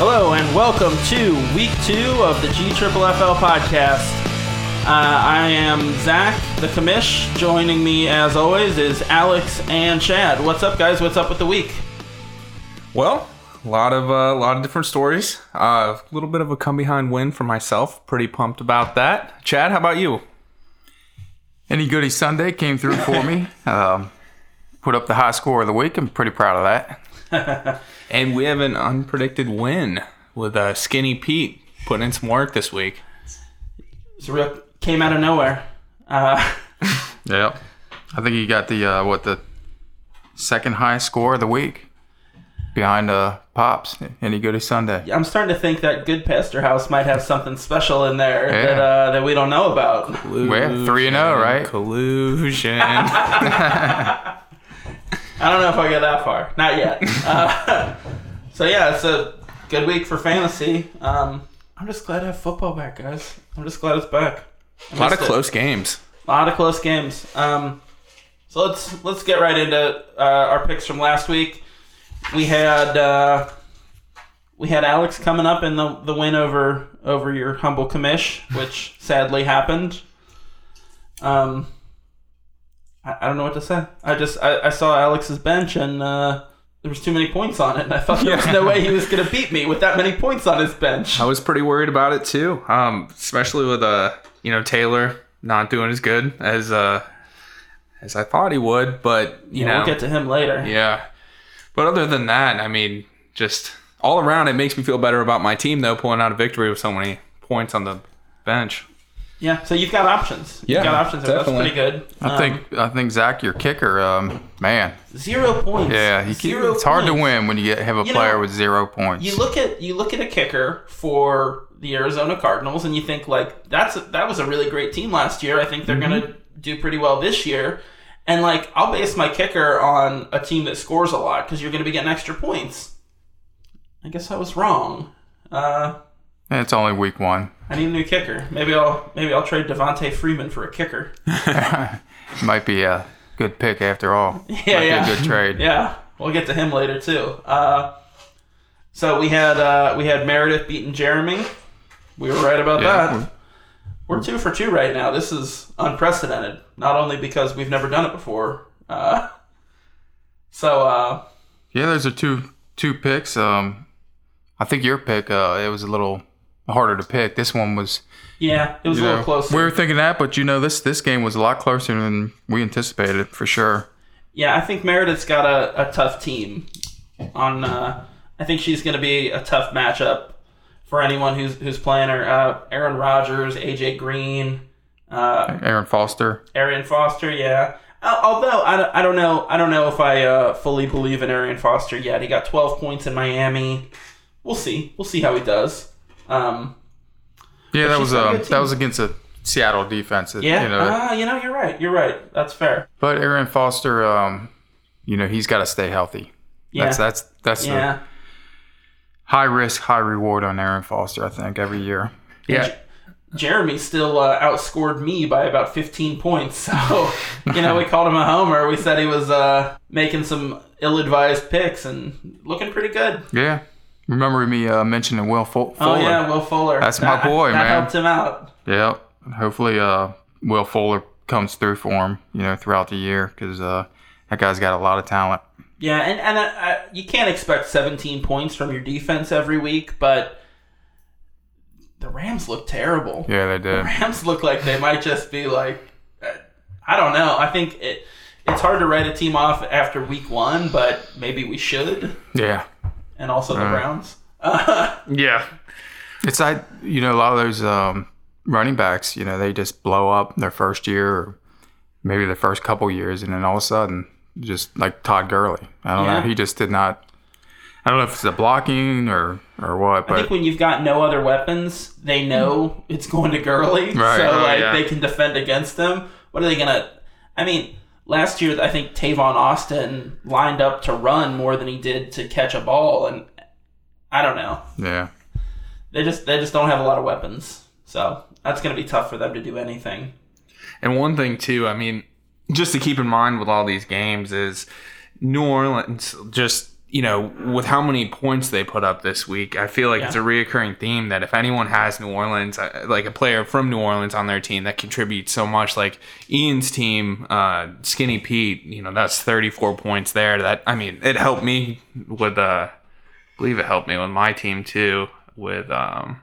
Hello and welcome to week two of the G Triple FL podcast. Uh, I am Zach, the commish. Joining me, as always, is Alex and Chad. What's up, guys? What's up with the week? Well, a lot of uh, a lot of different stories. Uh, a little bit of a come behind win for myself. Pretty pumped about that. Chad, how about you? Any Goody Sunday came through for me. Um, put up the high score of the week. I'm pretty proud of that. And we have an unpredicted win with uh, Skinny Pete putting in some work this week. It's real came out of nowhere. Uh, Yep. I think he got the uh, what the second highest score of the week behind uh, Pops. Any Goody Sunday. I'm starting to think that Good Pastor House might have something special in there Yeah. that uh, that we don't know about. We're three and zero, right? Collusion. I don't know if I get that far. Not yet. Uh, so yeah, it's a good week for fantasy. Um, I'm just glad to have football back, guys. I'm just glad it's back. I a lot of it. close games. A lot of close games. Um, so let's let's get right into uh, our picks from last week. We had uh, we had Alex coming up in the, the win over over your humble commish, which sadly happened. Um, I, I don't know what to say. I just I, I saw Alex's bench and uh, there was too many points on it, and I thought there was no way he was going to beat me with that many points on his bench. I was pretty worried about it too. Um, especially with uh, you know, Taylor not doing as good as uh as I thought he would, but you Yeah, know, we'll get to him later. Yeah. But other than that, I mean, just all around, it makes me feel better about my team, though, pulling out a victory with so many points on the bench. Yeah, so you've got options. Yeah, you've got options. there. definitely. That's pretty good. I Um, think I think Zach, your kicker, um, man, zero points. yeah, he, Zero it's hard to win when you get have a You player know, with zero points. You look at you look at a kicker for the Arizona Cardinals, and you think like that's a, that was a really great team last year. I think they're Mm-hmm. gonna do pretty well this year. And like I'll base my kicker on a team that scores a lot because you're gonna be getting extra points. I guess I was wrong. Uh, And it's only week one. I need a new kicker. Maybe I'll maybe I'll trade Devonta Freeman for a kicker. Might be a good pick after all. Yeah, Might be yeah. a good trade. Yeah, we'll get to him later too. Uh, so we had uh, we had Meredith beating Jeremy. We were right about Yeah, that. We're two for two right now. This is unprecedented. Not only because we've never done it before. Uh, so uh, Yeah, those are two two picks. Um, I think your pick uh, it was a little harder to pick. This one was yeah, it was you a little know, closer. We were thinking that, but you know this this game was a lot closer than we anticipated for sure. yeah, I think Meredith's got a, a tough team. On uh, I think she's going to be a tough matchup for anyone who's who's playing her. Uh, Aaron Rodgers, AJ Green. Uh, Arian Foster. Arian Foster, yeah. Although I don't, I don't know, I don't know if I uh, fully believe in Arian Foster yet. He got 12 points in Miami. We'll see. We'll see how he does. Um, Yeah, that was um, that was against a Seattle defense. that, yeah, you know. uh, you know, you're right. You're right. That's fair. but Arian Foster, um, you know, he's got to stay healthy. Yeah, That's that's that's yeah. high risk, high reward on Arian Foster. I think every year. Yeah. Jeremy still uh, outscored me by about 15 points. So, you know, we called him a homer. We said he was uh, making some ill-advised picks and looking pretty good. Yeah. Remember me uh, mentioning Will Fo- Oh Fuller? yeah, Will Fuller. That's my That- boy, that man. helped him out. Yep. Hopefully, uh, Will Fuller comes through for him, you know, throughout the year because uh, that guy's got a lot of talent. Yeah, and and uh, uh, you can't expect 17 points from your defense every week, but the Rams look terrible. Yeah, they do. The did. Rams look like they might just be like, uh, I don't know. I think it it's hard to write a team off after week one, but maybe we should, Yeah. And also the Uh. Browns. Yeah. It's like, you know, a lot of those um, running backs, you know, they just blow up their first year or maybe their first couple years, and then all of a sudden, just like Todd Gurley. I don't Yeah. know. He just did not. I don't know if it's the blocking or or what, I think when you've got no other weapons, they know it's going to Gurley, Right. so Oh, like yeah. they can defend against them. What are they gonna? I mean, last year I think Tavon Austin lined up to run more than he did to catch a ball, and I don't know. yeah, They just they just don't have a lot of weapons, so that's gonna be tough for them to do anything. And one thing too, I mean, just to keep in mind with all these games is New Orleans just you know, with how many points they put up this week, I feel like Yeah. it's a reoccurring theme that if anyone has New Orleans, uh, like a player from New Orleans on their team that contributes so much, like Ian's team, uh, Skinny Pete, you know, that's 34 points there. That, I mean, it helped me with, uh, I believe it helped me with my team too, with, um,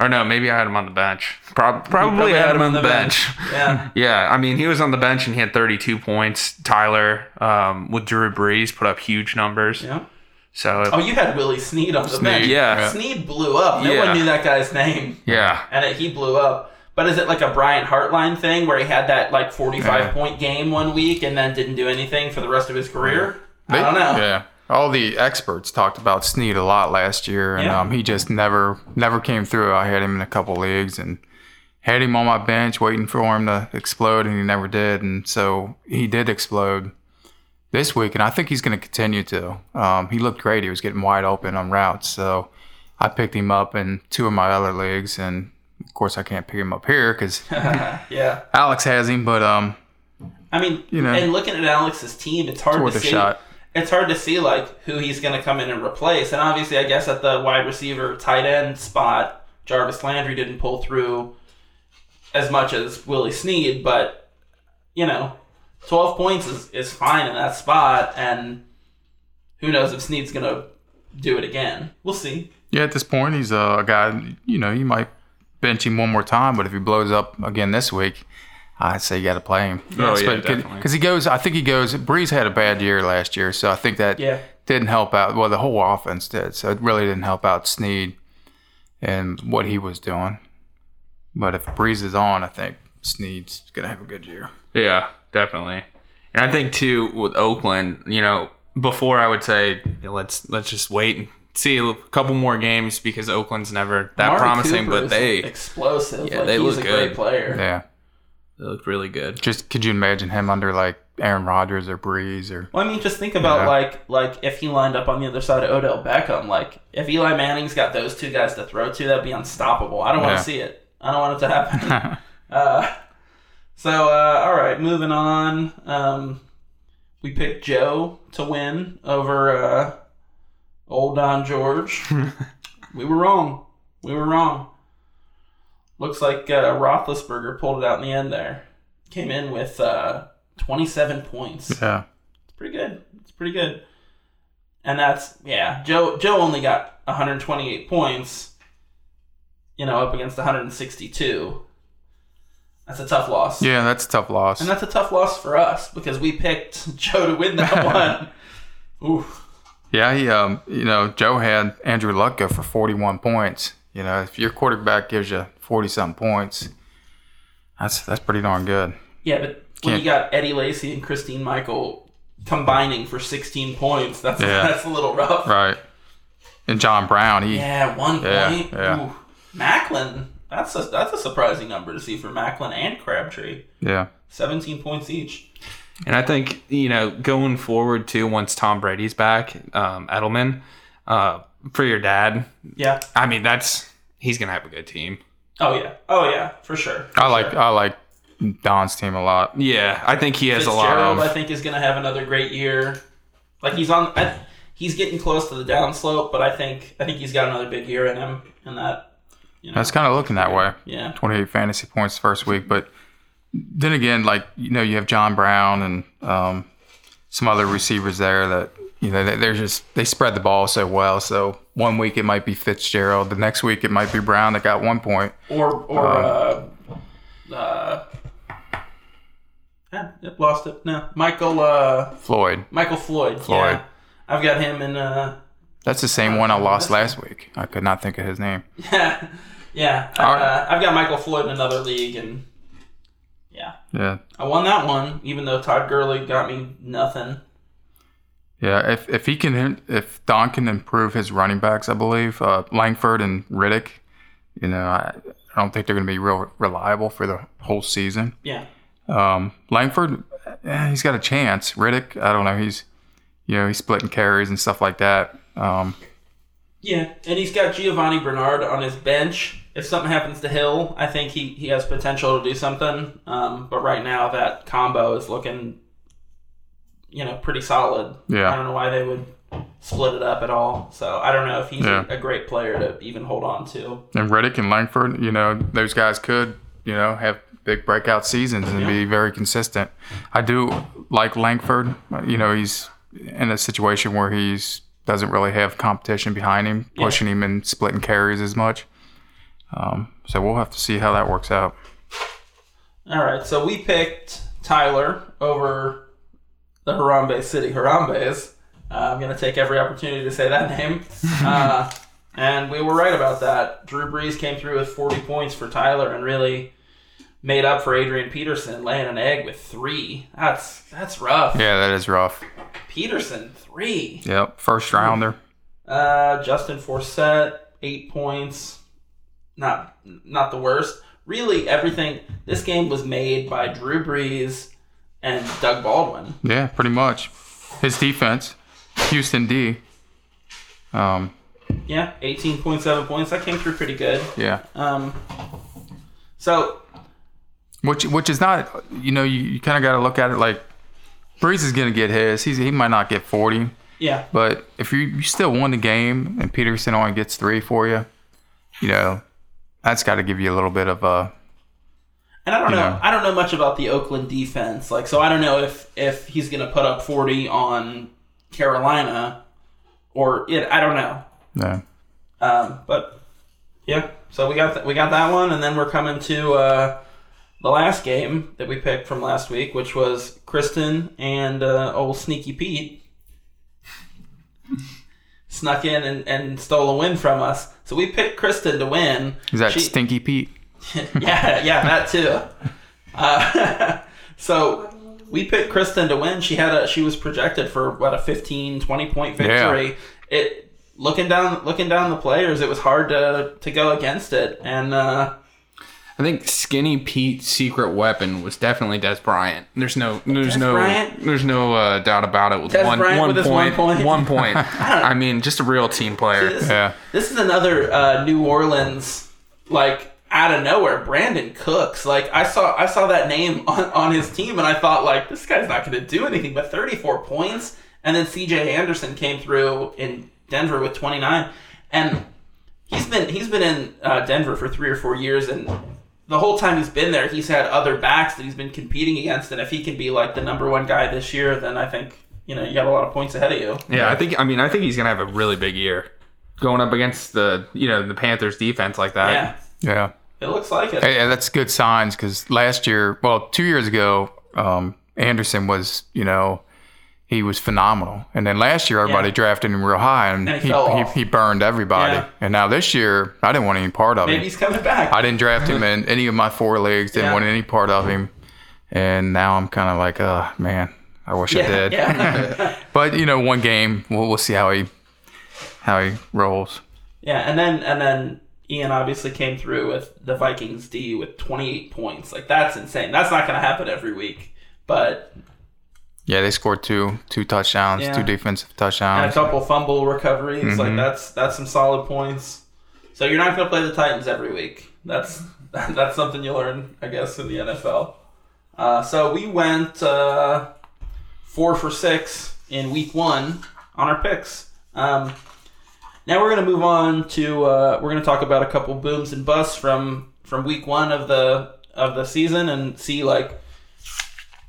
or no, maybe I had him on the bench. Prob- probably, had, him on the bench. Yeah. Yeah, I mean, he was on the bench and he had 32 points. Tyler, um, with Drew Brees, put up huge numbers. Yeah. So, Oh, you had Willie Snead on the Snead, bench. yeah. Snead blew up. No Yeah. one knew that guy's name, yeah. and it, he blew up. But is it like a Brian Hartline thing where he had that like 45 Yeah. point game one week and then didn't do anything for the rest of his career? They- I don't know. Yeah. All the experts talked about Snead a lot last year, and Yeah. um, he just never never came through. I had him in a couple leagues and had him on my bench waiting for him to explode, and he never did. And so he did explode this week, and I think he's going to continue to. Um, he looked great. He was getting wide open on routes, so I picked him up in two of my other leagues, and of course I can't pick him up here because yeah. Alex has him, but um, I mean, You know. and looking at Alex's team, it's hard to see. shot. It's hard to see like who he's going to come in and replace. And obviously, I guess at the wide receiver, tight end spot, Jarvis Landry didn't pull through as much as Willie Snead, but you know, twelve points is, is fine in that spot. And who knows if Snead's going to do it again? We'll see. Yeah, at this point, he's uh, a guy. You know, you might bench him one more time, but if he blows up again this week, I'd say you got to play him. Oh, yeah, definitely. Because he goes. I think he goes. Brees had a bad year last year, so I think that Yeah. didn't help out. Well, the whole offense did, so it really didn't help out Snead and what he was doing. But if Brees is on, I think Snead's gonna have a good year. Yeah, definitely. And I think too with Oakland, you know, before I would say yeah, let's let's just wait and see a couple more games because Oakland's never that Amari promising, Cooper but they explosive. Yeah, like, they he's look a great good. player. Yeah. They looked really good. Just could you imagine him under like Aaron Rodgers or Brees or Well, I mean, just think about Yeah. like like if he lined up on the other side of Odell Beckham. Like if Eli Manning's got those two guys to throw to, that'd be unstoppable. I don't want Yeah. to see it. I don't want it to happen. uh, so uh, all right, moving on. Um, we picked Joe to win over uh, old Don George. we were wrong. We were wrong. Looks like uh, Roethlisberger pulled it out in the end there. Came in with uh, 27 points. yeah. It's pretty good. It's pretty good. And that's yeah. Joe Joe only got 128 points. You know, up against 162. That's a tough loss. Yeah, that's a tough loss. And that's a tough loss for us because we picked Joe to win that one. Oof. Yeah, he, um, you know, Joe had Andrew Luck go for 41 points. You know, if your quarterback gives you 40 something points, that's that's pretty darn good. Yeah, but when you got Eddie Lacy and Christine Michael combining for 16 points, that's Yeah. that's a little rough. Right. And John Brown, he, Yeah, one Yeah, point. yeah. Ooh. Maclin, that's a that's a surprising number to see for Maclin and Crabtree. yeah, 17 points each. And I think you know going forward too, once Tom Brady's back, um, Edelman, uh, for your dad, Yeah. I mean that's he's gonna have a good team. Oh yeah. Oh yeah, for sure. For I like sure. I like Don's team a lot. Yeah, I think he has a lot Fitzgerald, of. I think is going to have another great year. Like he's on I, he's getting close to the downslope, but I think I think he's got another big year in him in that you know. That's kind of looking that way. yeah. 28 fantasy points first week, but then again, like you know, you have John Brown and um, some other receivers there that you know they, they're just they spread the ball so well. So one week it might be Fitzgerald, the next week it might be Brown that got one point. Or or uh uh yeah, lost it. No. Michael uh Floyd. Michael Floyd. Floyd. Yeah. I've got him in uh That's the same one I lost last week. I could not think of his name. Yeah, yeah. All right. Uh, I've got Michael Floyd in another league, and yeah, Yeah, I won that one, even though Todd Gurley got me nothing. Yeah. If if he can, if Don can improve his running backs, I believe uh, Langford and Riddick. You know, I, I don't think they're going to be real reliable for the whole season. Yeah, Um, Langford, eh, he's got a chance. Riddick, I don't know. He's, you know, he's splitting carries and stuff like that. Um, yeah, and he's got Giovani Bernard on his bench. If something happens to Hill, I think he, he has potential to do something. Um, but right now, that combo is looking, you know, pretty solid. Yeah. I don't know why they would split it up at all. So I don't know if he's Yeah. a, a great player to even hold on to. And Riddick and Langford, you know, those guys could, you know, have big breakout seasons and be very consistent. I do like Langford. You know, he's in a situation where he's doesn't really have competition behind him, pushing him and splitting carries as much. Um, so we'll have to see how that works out. All right, so we picked Tyler over the Harambe City Harambes. Uh, I'm going to take every opportunity to say that name. Uh, and we were right about that. Drew Brees came through with 40 points for Tyler and really made up for Adrian Peterson laying an egg with three. That's that's rough. Yeah, that is rough. Peterson, three. Yep, first rounder. Uh, Justin Forsett, eight points. Not not the worst. Really, everything. This game was made by Drew Brees and Doug Baldwin. Yeah, pretty much. His defense, Houston D. Um, Yeah, eighteen point seven points. That came through pretty good. yeah, Um, so which which is not, you know, you, you kind of got to look at it like Brees is gonna get his. He's he might not get forty, yeah, but if you you still won the game and Peterson only gets three for you, you know, that's got to give you a little bit of a and I don't know. I don't know much about the Oakland defense. Like, so I don't know if if he's gonna put up forty on Carolina, or it. I don't know. no. Um, but yeah, so we got th- we got that one, and then we're coming to uh, the last game that we picked from last week, which was Kristen and uh, old Sneaky Pete snuck in and, and stole a win from us. So we picked Kristen to win. Is that She- Stinky Pete? yeah, yeah, that too. Uh, so we picked Kristen to win. She had a she was projected for what a 15, 20 point victory. It looking down looking down the players, it was hard to to go against it. And uh, I think Skinny Pete's secret weapon was definitely Dez Bryant. There's no, there's Dez no, Bryant? there's no uh, doubt about it. With Dez one, one with his one point, point. one point. I mean, just a real team player. this, Yeah. this is another uh, New Orleans like out of nowhere, Brandin Cooks. Like I saw I saw that name on, on his team and I thought like this guy's not going to do anything but 34 points. And then CJ Anderson came through in Denver with 29 and he's been he's been in uh, Denver for 3 or 4 years and the whole time he's been there, he's had other backs that he's been competing against and if he can be like the number 1 guy this year, then I think you know, you got a lot of points ahead of you. Yeah, I think. I mean, I think he's gonna have a really big year going up against the, you know, the Panthers defense like that. Yeah. Yeah. It looks like it. Hey, that's good signs because last year, well, two years ago, um, Anderson was, you know, he was phenomenal. And then last year, everybody Yeah. drafted him real high, and, And he he, he, he burned everybody. Yeah. And now this year, I didn't want any part of Maybe him. Maybe he's coming back. I didn't draft him in any of my four leagues. Didn't Yeah. want any part of him. And now I'm kind of like, oh man, I wish I did. yeah. But you know, one game, we'll, we'll see how he how he rolls. Yeah, and then and then Ian obviously came through with the Vikings D with 28 points. Like that's insane. That's not going to happen every week. But Yeah, they scored two two touchdowns, Yeah. two defensive touchdowns, and a couple fumble recoveries. Mm-hmm. Like that's that's some solid points. So you're not going to play the Titans every week. That's that's something you learn, I guess, in the NFL. Uh, so we went uh, four for six in week one on our picks. Um, now we're going to move on to uh, we're going to talk about a couple booms and busts from from week one of the of the season and see like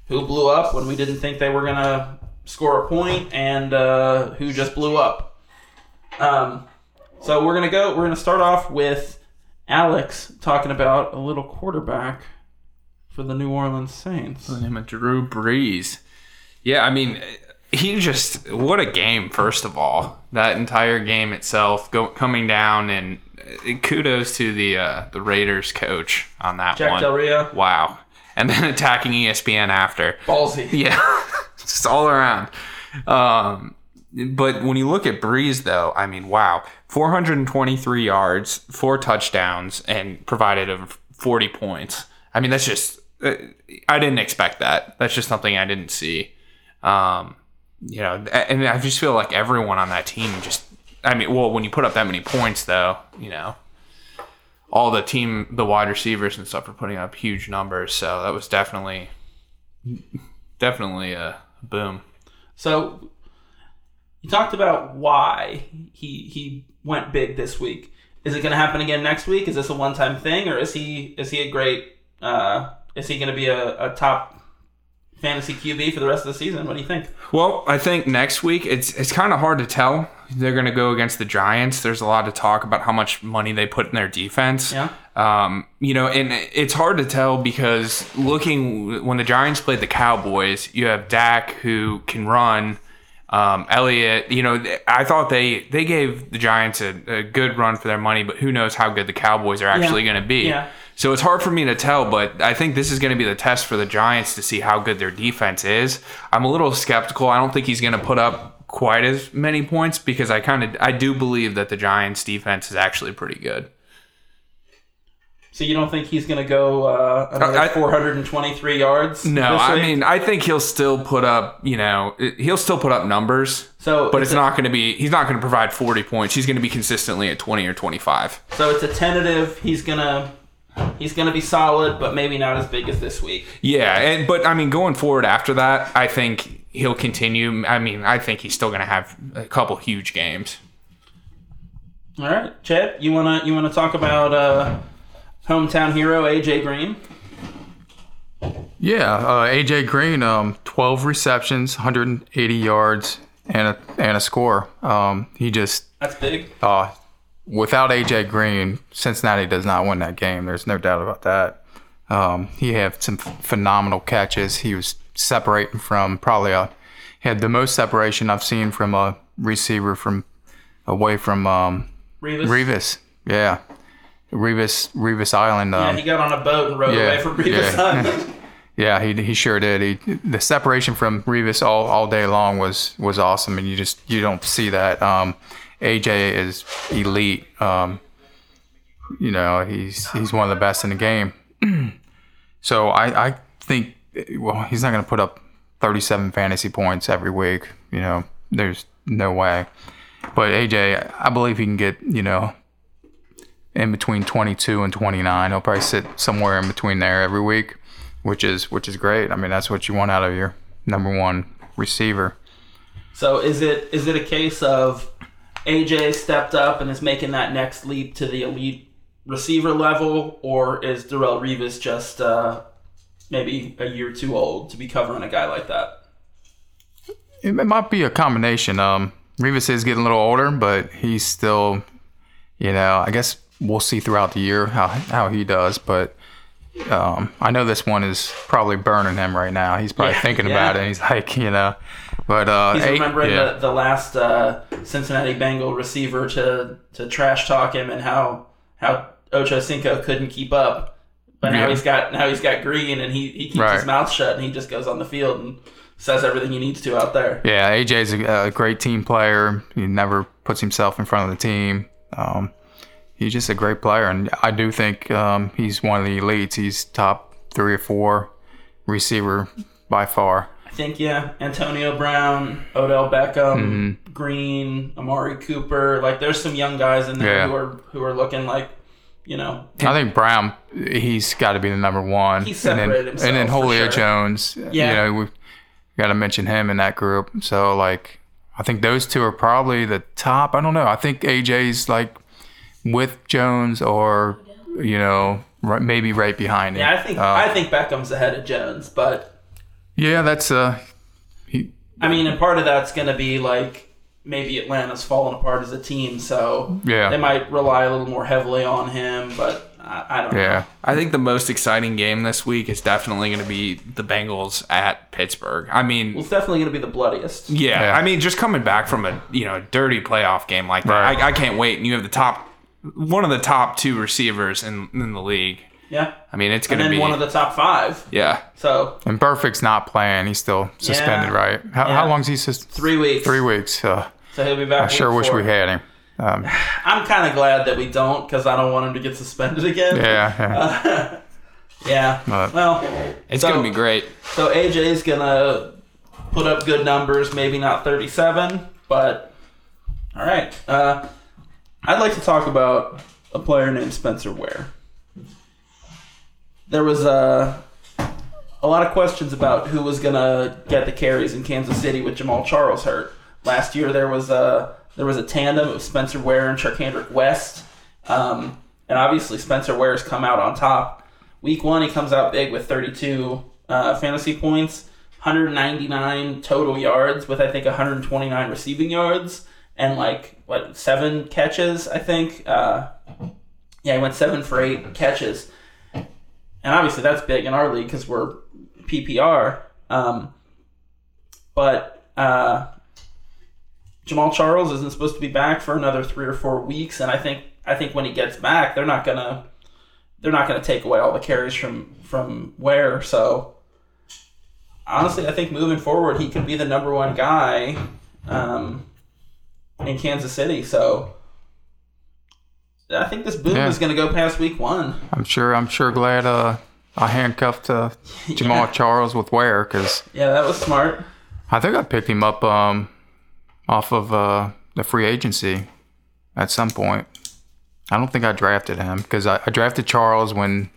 who blew up when we didn't think they were going to score a point and uh, who just blew up. Um, so we're gonna go. We're gonna start off with Alex talking about a little quarterback for the New Orleans Saints. The name of Drew Brees. Yeah, I mean, he just what a game. First of all, that entire game itself, go, coming down, and kudos to the uh, the Raiders coach on that Jack one. Del Rio, Wow, and then attacking ESPN after. ballsy. Yeah, just all around. Um, but when you look at Brees, though, I mean, wow, 423 yards, four touchdowns, and provided of 40 points. I mean, that's just uh, I didn't expect that. That's just something I didn't see. Um, you know, and I just feel like everyone on that team just. I mean, well, when you put up that many points, though, you know, all the team, the wide receivers and stuff are putting up huge numbers. So that was definitely, definitely a boom. So you talked about why he he went big this week. Is it going to happen again next week? Is this a one time thing, or is he is he a great? Uh, is he going to be a, a top fantasy QB for the rest of the season? What do you think? Well, I think next week it's it's kind of hard to tell. They're going to go against the Giants. There's a lot of talk about how much money they put in their defense. Yeah. Um, you know, and it's hard to tell because looking when the Giants played the Cowboys, you have Dak who can run. Um, Elliott, you know, I thought they they gave the Giants a, a good run for their money, but who knows how good the Cowboys are actually Yeah. going to be. Yeah. So it's hard for me to tell, but I think this is going to be the test for the Giants to see how good their defense is. I'm a little skeptical. I don't think he's going to put up quite as many points because I kind of I do believe that the Giants defense is actually pretty good. So you don't think he's going to go uh, another I- 423 yards? No, I mean I think he'll still put up, you know, he'll still put up numbers, so but it's a- not going to be he's not going to provide 40 points. He's going to be consistently at 20 or 25. So it's a tentative. He's gonna he's gonna be solid, but maybe not as big as this week. Yeah, and but I mean going forward after that, I think he'll continue. I mean, I think he's still going to have a couple huge games. All right, Chad, you wanna you wanna talk about uh, hometown hero AJ Green? Yeah, uh, AJ Green, um, 12 receptions, 180 yards, and a and a score. Um, he just That's big. uh, without AJ Green, Cincinnati does not win that game. There's no doubt about that. Um, he had some f- phenomenal catches. He was separating from probably a had the most separation I've seen from a receiver from away from um, Revis. Revis. Yeah, Revis Revis Island. Yeah, Um, he got on a boat and rowed yeah, away from Revis yeah. Island. Yeah, he, he sure did. He the separation from Revis all, all day long was was awesome, and you just you don't see that. Um, AJ is elite. Um, you know, he's he's one of the best in the game. so I I think well he's not going to put up 37 fantasy points every week. You know, there's no way. But AJ, I believe he can get you know in between 22 and 29. He'll probably sit somewhere in between there every week, which is which is great. I mean, that's what you want out of your number one receiver. So is it is it a case of AJ stepped up and is making that next leap to the elite receiver level, or is Darrelle Revis just uh, maybe a year too old to be covering a guy like that? It might be a combination. Um, Revis is getting a little older, but he's still, you know, I guess we'll see throughout the year how how he does. But um, I know this one is probably burning him right now. He's probably Yeah, thinking yeah. about it. He's like, you know, but uh, He's remembering yeah. the, the last uh, Cincinnati Bengal receiver to, to trash talk him and how how Ocho Cinco couldn't keep up. But now Yeah. he's got now he's got green and he, he keeps his mouth shut and he just goes on the field and says everything he needs to out there. Yeah, AJ's a, a great team player. He never puts himself in front of the team. Um, he's just a great player, and I do think um, he's one of the elites. He's top three or four receiver by far. I think yeah, Antonio Brown, Odell Beckham, Mm-hmm. Green, Amari Cooper. Like there's some young guys in there Yeah. who are who are looking like, you know, I think Brown, he's got to be the number one. He and then, separated himself, And then Julio sure. Jones. Yeah. You know, we got to mention him in that group. So, like, I think those two are probably the top. I don't know. I think AJ's like with Jones or, you know, right, maybe right behind him. yeah. I think Uh, I think Beckham's ahead of Jones, but yeah, that's uh, he, I mean, and part of that's going to be like maybe Atlanta's falling apart as a team, so Yeah. they might rely a little more heavily on him. But I, I don't know. yeah, I think the most exciting game this week is definitely going to be the Bengals at Pittsburgh. I mean, It's definitely going to be the bloodiest. yeah, Yeah. I mean, just coming back from a you know dirty playoff game like that, Right. I, I can't wait. And you have the top, one of the top two receivers in in the league. Yeah, I mean, it's going to be one of the top five. yeah. So and Burfict's not playing. He's still suspended, Yeah. right? How, Yeah. how long's he suspended? three weeks. Three weeks. Uh, So he'll be back. I sure week wish four. we had him. Um, I'm kind of glad that we don't because I don't want him to get suspended again. yeah, yeah. Yeah. But- well, It's So- going to be great. so AJ's gonna put up good numbers. Maybe not 37, but all right. Uh, I'd like to talk about a player named Spencer Ware. There was a a a lot of questions about who was gonna get the carries in Kansas City with Jamaal Charles hurt. Last year there was a there was a tandem of Spencer Ware and Charcandrick West, um, and obviously Spencer Ware's come out on top. Week one he comes out big with 32 uh, fantasy points, 199 total yards with I think 129 receiving yards and like what seven catches I think. Uh, yeah, he went seven for eight catches, and obviously that's big in our league because we're PPR. Um, but uh, Jamaal Charles isn't supposed to be back for another three or four weeks, and I think I think when he gets back, they're not gonna they're not gonna take away all the carries from from Ware. So honestly, I think moving forward, he could be the number one guy um, in Kansas City. So I think this boom Yeah. is gonna go past week one. I'm sure. I'm sure glad uh, I handcuffed uh, Jamaal Yeah. Charles with Ware because Yeah, that was smart. I think I picked him up um, off of uh, the free agency at some point. I don't think I drafted him because I, I drafted Charles when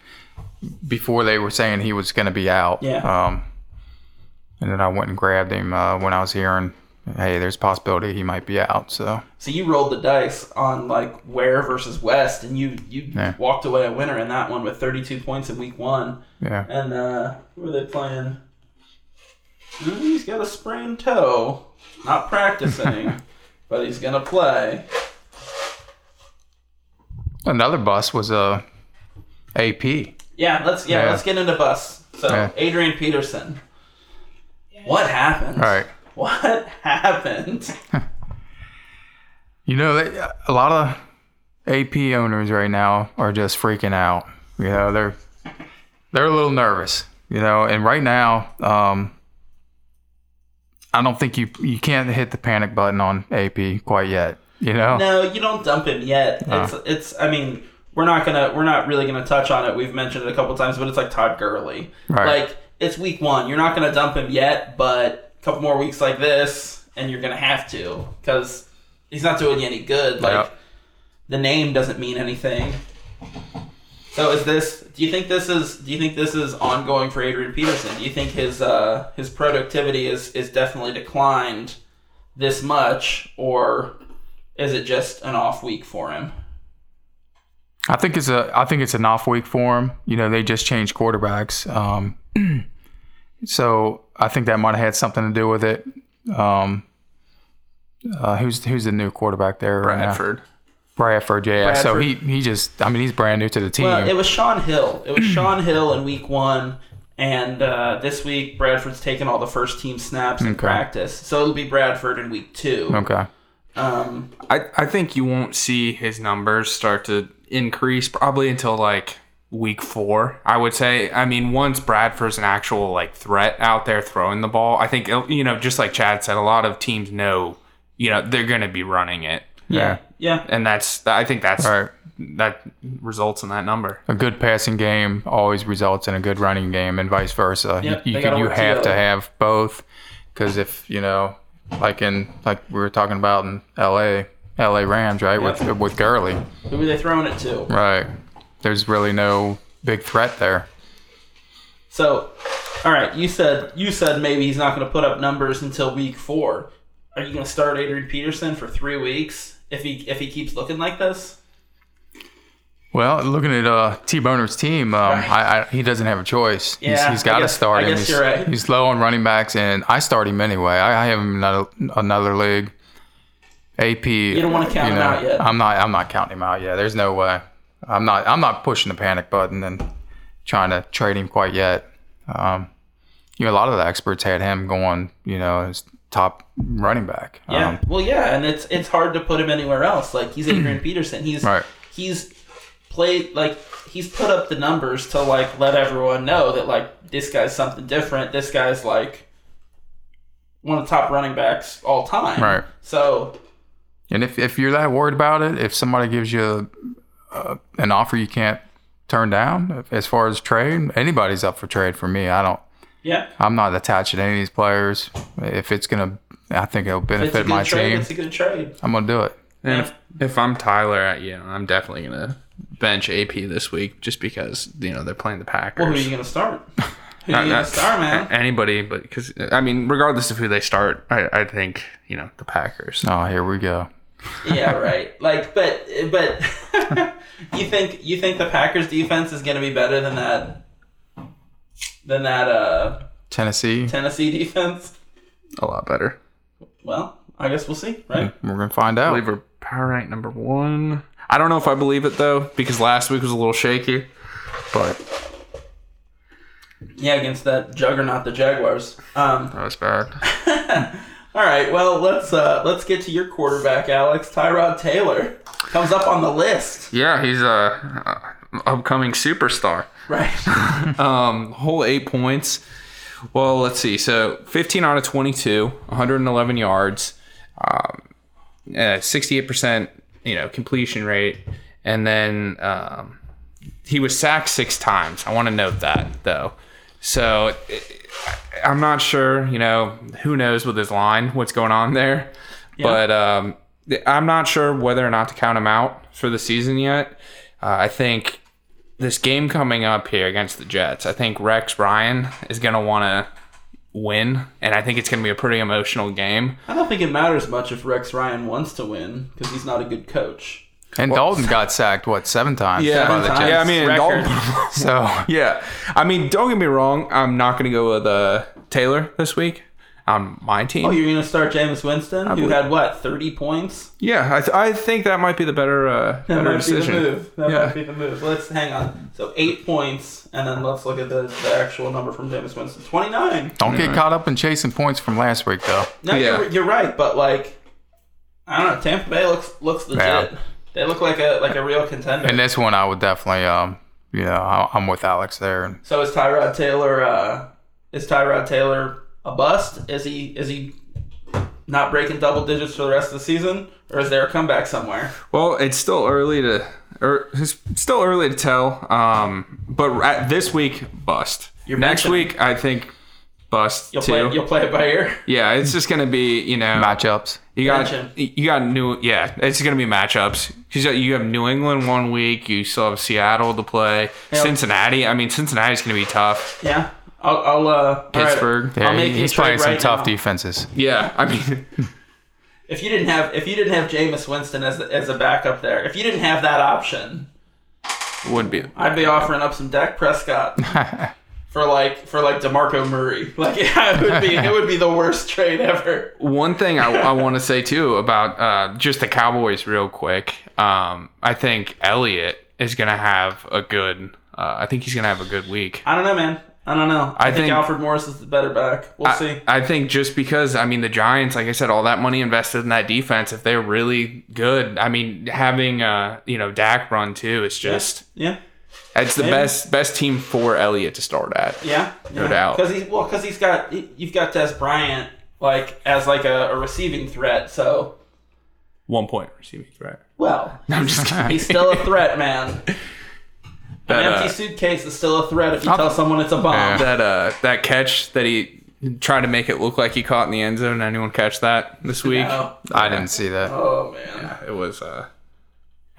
before they were saying he was going to be out. Yeah. Um, and then I went and grabbed him uh, when I was hearing, hey, there's a possibility he might be out. So So you rolled the dice on like Ware versus West, and you you Yeah. walked away a winner in that one with 32 points in week one. yeah, And uh, who are they playing? Hmm, He's got a sprained toe, not practicing, but he's gonna play. another bus was uh, AP. Yeah, let's yeah, Yeah. let's get into bus. So Yeah. Adrian Peterson, what happened? All right. What happened? You know, a lot of AP owners right now are just freaking out. You know, they're they're a little nervous. You know, and right now, um, I don't think you you can't hit the panic button on AP quite yet. You know, No, you don't dump him yet. It's it's. I mean, we're not gonna we're not really gonna touch on it. We've mentioned it a couple times, but it's like Todd Gurley. Right. Like it's week one. You're not gonna dump him yet, but a couple more weeks like this, and you're gonna have to because he's not doing you any good. Like the name doesn't mean anything. So is this? Do you think this is? Do you think this is ongoing for Adrian Peterson? Do you think his uh, his productivity is is definitely declined this much, or is it just an off week for him? I think it's a I think it's an off week for him. You know, they just changed quarterbacks, um, so I think that might have had something to do with it. Um, uh, who's who's the new quarterback there? right now? Bradford. Bradford, yeah. So he he just I mean he's brand new to the team. Well, it was Shaun Hill. It was Shaun Hill in week one, and uh, this week Bradford's taken all the first team snaps in Okay. practice, so it'll be Bradford in week two. okay. Um, I, I think you won't see his numbers start to increase probably until like week four. I would say. I mean, once Bradford's an actual like threat out there throwing the ball, I think you know, just like Chad said, a lot of teams know, you know, they're going to be running it, Yeah. yeah, and that's I think that's All right. that results in that number. A good passing game always results in a good running game, and vice versa. Yep, you you, gotta you work have to have both, because if you know, like in like we were talking about in L.A. L.A. Rams, right? Yep. With with Gurley, who are they throwing it to? right? There's really no big threat there. So, all right, you said you said maybe he's not going to put up numbers until week four. Are you going to start Adrian Peterson for three weeks if he if he keeps looking like this? Well, looking at uh, T Boner's team, um, Right. I, I, he doesn't have a choice. he's, Yeah, he's I got to start I him. guess he's, you're right. he's low on running backs, and I start him anyway. I, I have him in another, another league. AP. You don't wanna count him out yet. I'm not. I'm not counting him out yet. There's no way. I'm not. I'm not pushing the panic button and trying to trade him quite yet. Um, you know, a lot of the experts had him going. You know, as top running back. Yeah. Um, well, yeah, and it's it's hard to put him anywhere else. Like he's Adrian Peterson. He's Right. he's played like he's put up the numbers to like let everyone know that like this guy's something different. This guy's like one of the top running backs all time. Right. So And if, if you're that worried about it, if somebody gives you uh, an offer you can't turn down, as far as trade, anybody's up for trade for me. I don't. yeah, I'm not attached to any of these players. If it's gonna, I think it'll if it's a benefit good my trade. team. It's a good trade. I'm gonna do it. And if, if I'm Tyler, at you know, I'm definitely gonna bench AP this week just because you know they're playing the Packers. Well, who are you going to start? Who do you Not- star, man? Anybody, but because I mean, regardless of who they start, I, I think you know the Packers. Oh, here we go. Yeah, right. Like, but but you think you think the Packers defense is going to be better than that than that uh, Tennessee. Tennessee defense? A lot better. Well, I guess we'll see, right? We're gonna find I out. believe we're power rank number one. I don't know if I believe it though, because last week was a little shaky. But Yeah, against that juggernaut, the Jaguars. Um, that was bad. all right, well let's uh, let's get to your quarterback, Alex Tyrod Taylor comes up on the list, Yeah, he's a, a upcoming superstar. right? Um, whole eight points. Well, let's see. So 15 out of 22, 111 yards, um, uh, 68% you know completion rate, and then um, he was sacked six times. I want to note that though. So it, I'm not sure. You know, who knows with his line, what's going on there, but um, I'm not sure whether or not to count him out for the season yet. Uh, I think this game coming up here against the Jets, I think Rex Ryan is going to want to win, and I think it's going to be a pretty emotional game. I don't think it matters much if Rex Ryan wants to win because he's not a good coach. And Dalton got sacked what seven times? Yeah, by the times. Yeah. I mean, record. Dalton- So yeah. I mean, don't get me wrong. I'm not going to go with uh, Taylor this week on my team. Oh, you're gonna start Jameis Winston, who believe- had what thirty points? yeah, I, th- I think that might be the better uh, better decision. be the move. That Yeah. might be the move. Let's hang on. So eight points, and then let's look at the, the actual number from Jameis Winston. Twenty nine. don't get caught up in chasing points from last week, though. No, Yeah. you're, you're right, but like, I don't know. Tampa Bay looks looks legit. Yeah. They look like a like a real contender. In this one, I would definitely, um, you know, I- I'm with Alex there. so is Tyrod Taylor? Uh, is Tyrod Taylor a bust? Is he is he not breaking double digits for the rest of the season, or is there a comeback somewhere? Well, it's still early to, or it's still early to tell. Um, but at this week, bust. You're Next benching. week, I think bust You'll too. play you'll play it by ear. yeah, it's just gonna be you know Matchups. you got Bench you got new yeah it's gonna be matchups because you have New England one week, you still have Seattle to play, Yep. Cincinnati. I mean Cincinnati's gonna be tough. Yeah, I'll, I'll uh, all right. Pittsburgh. I'll Yeah, make he's trade playing some right tough now. defenses. Yeah, I mean If you didn't have if you didn't have Jameis Winston as as a backup there, if you didn't have that option, would be I'd be offering up some Dak Prescott for like for like Demarco Murray. Like yeah, it would be it would be the worst trade ever. One thing I, I want to say too about uh, just the Cowboys, real quick. Um, I think Elliott is gonna have a good. Uh, I think he's gonna have a good week. I don't know, man. I don't know. I, I think, think- Alfred Morris is the better back. We'll I, see. I think just because I mean the Giants, like I said, all that money invested in that defense. If they're really good, I mean having uh you know Dak run too, it's just Yeah, it's the Maybe. best best team for Elliott to start at. yeah, No doubt. Because he well, because he's got he- you've got Dez Bryant like as like a, a receiving threat. So One point receiving threat. well, I'm just kidding. he's still a threat, man. That, An uh, empty suitcase is still a threat if you tell someone it's a bomb. Yeah. that uh that catch that he tried to make it look like he caught in the end zone. Anyone catch that this week? No. I didn't see that. Oh man. It was uh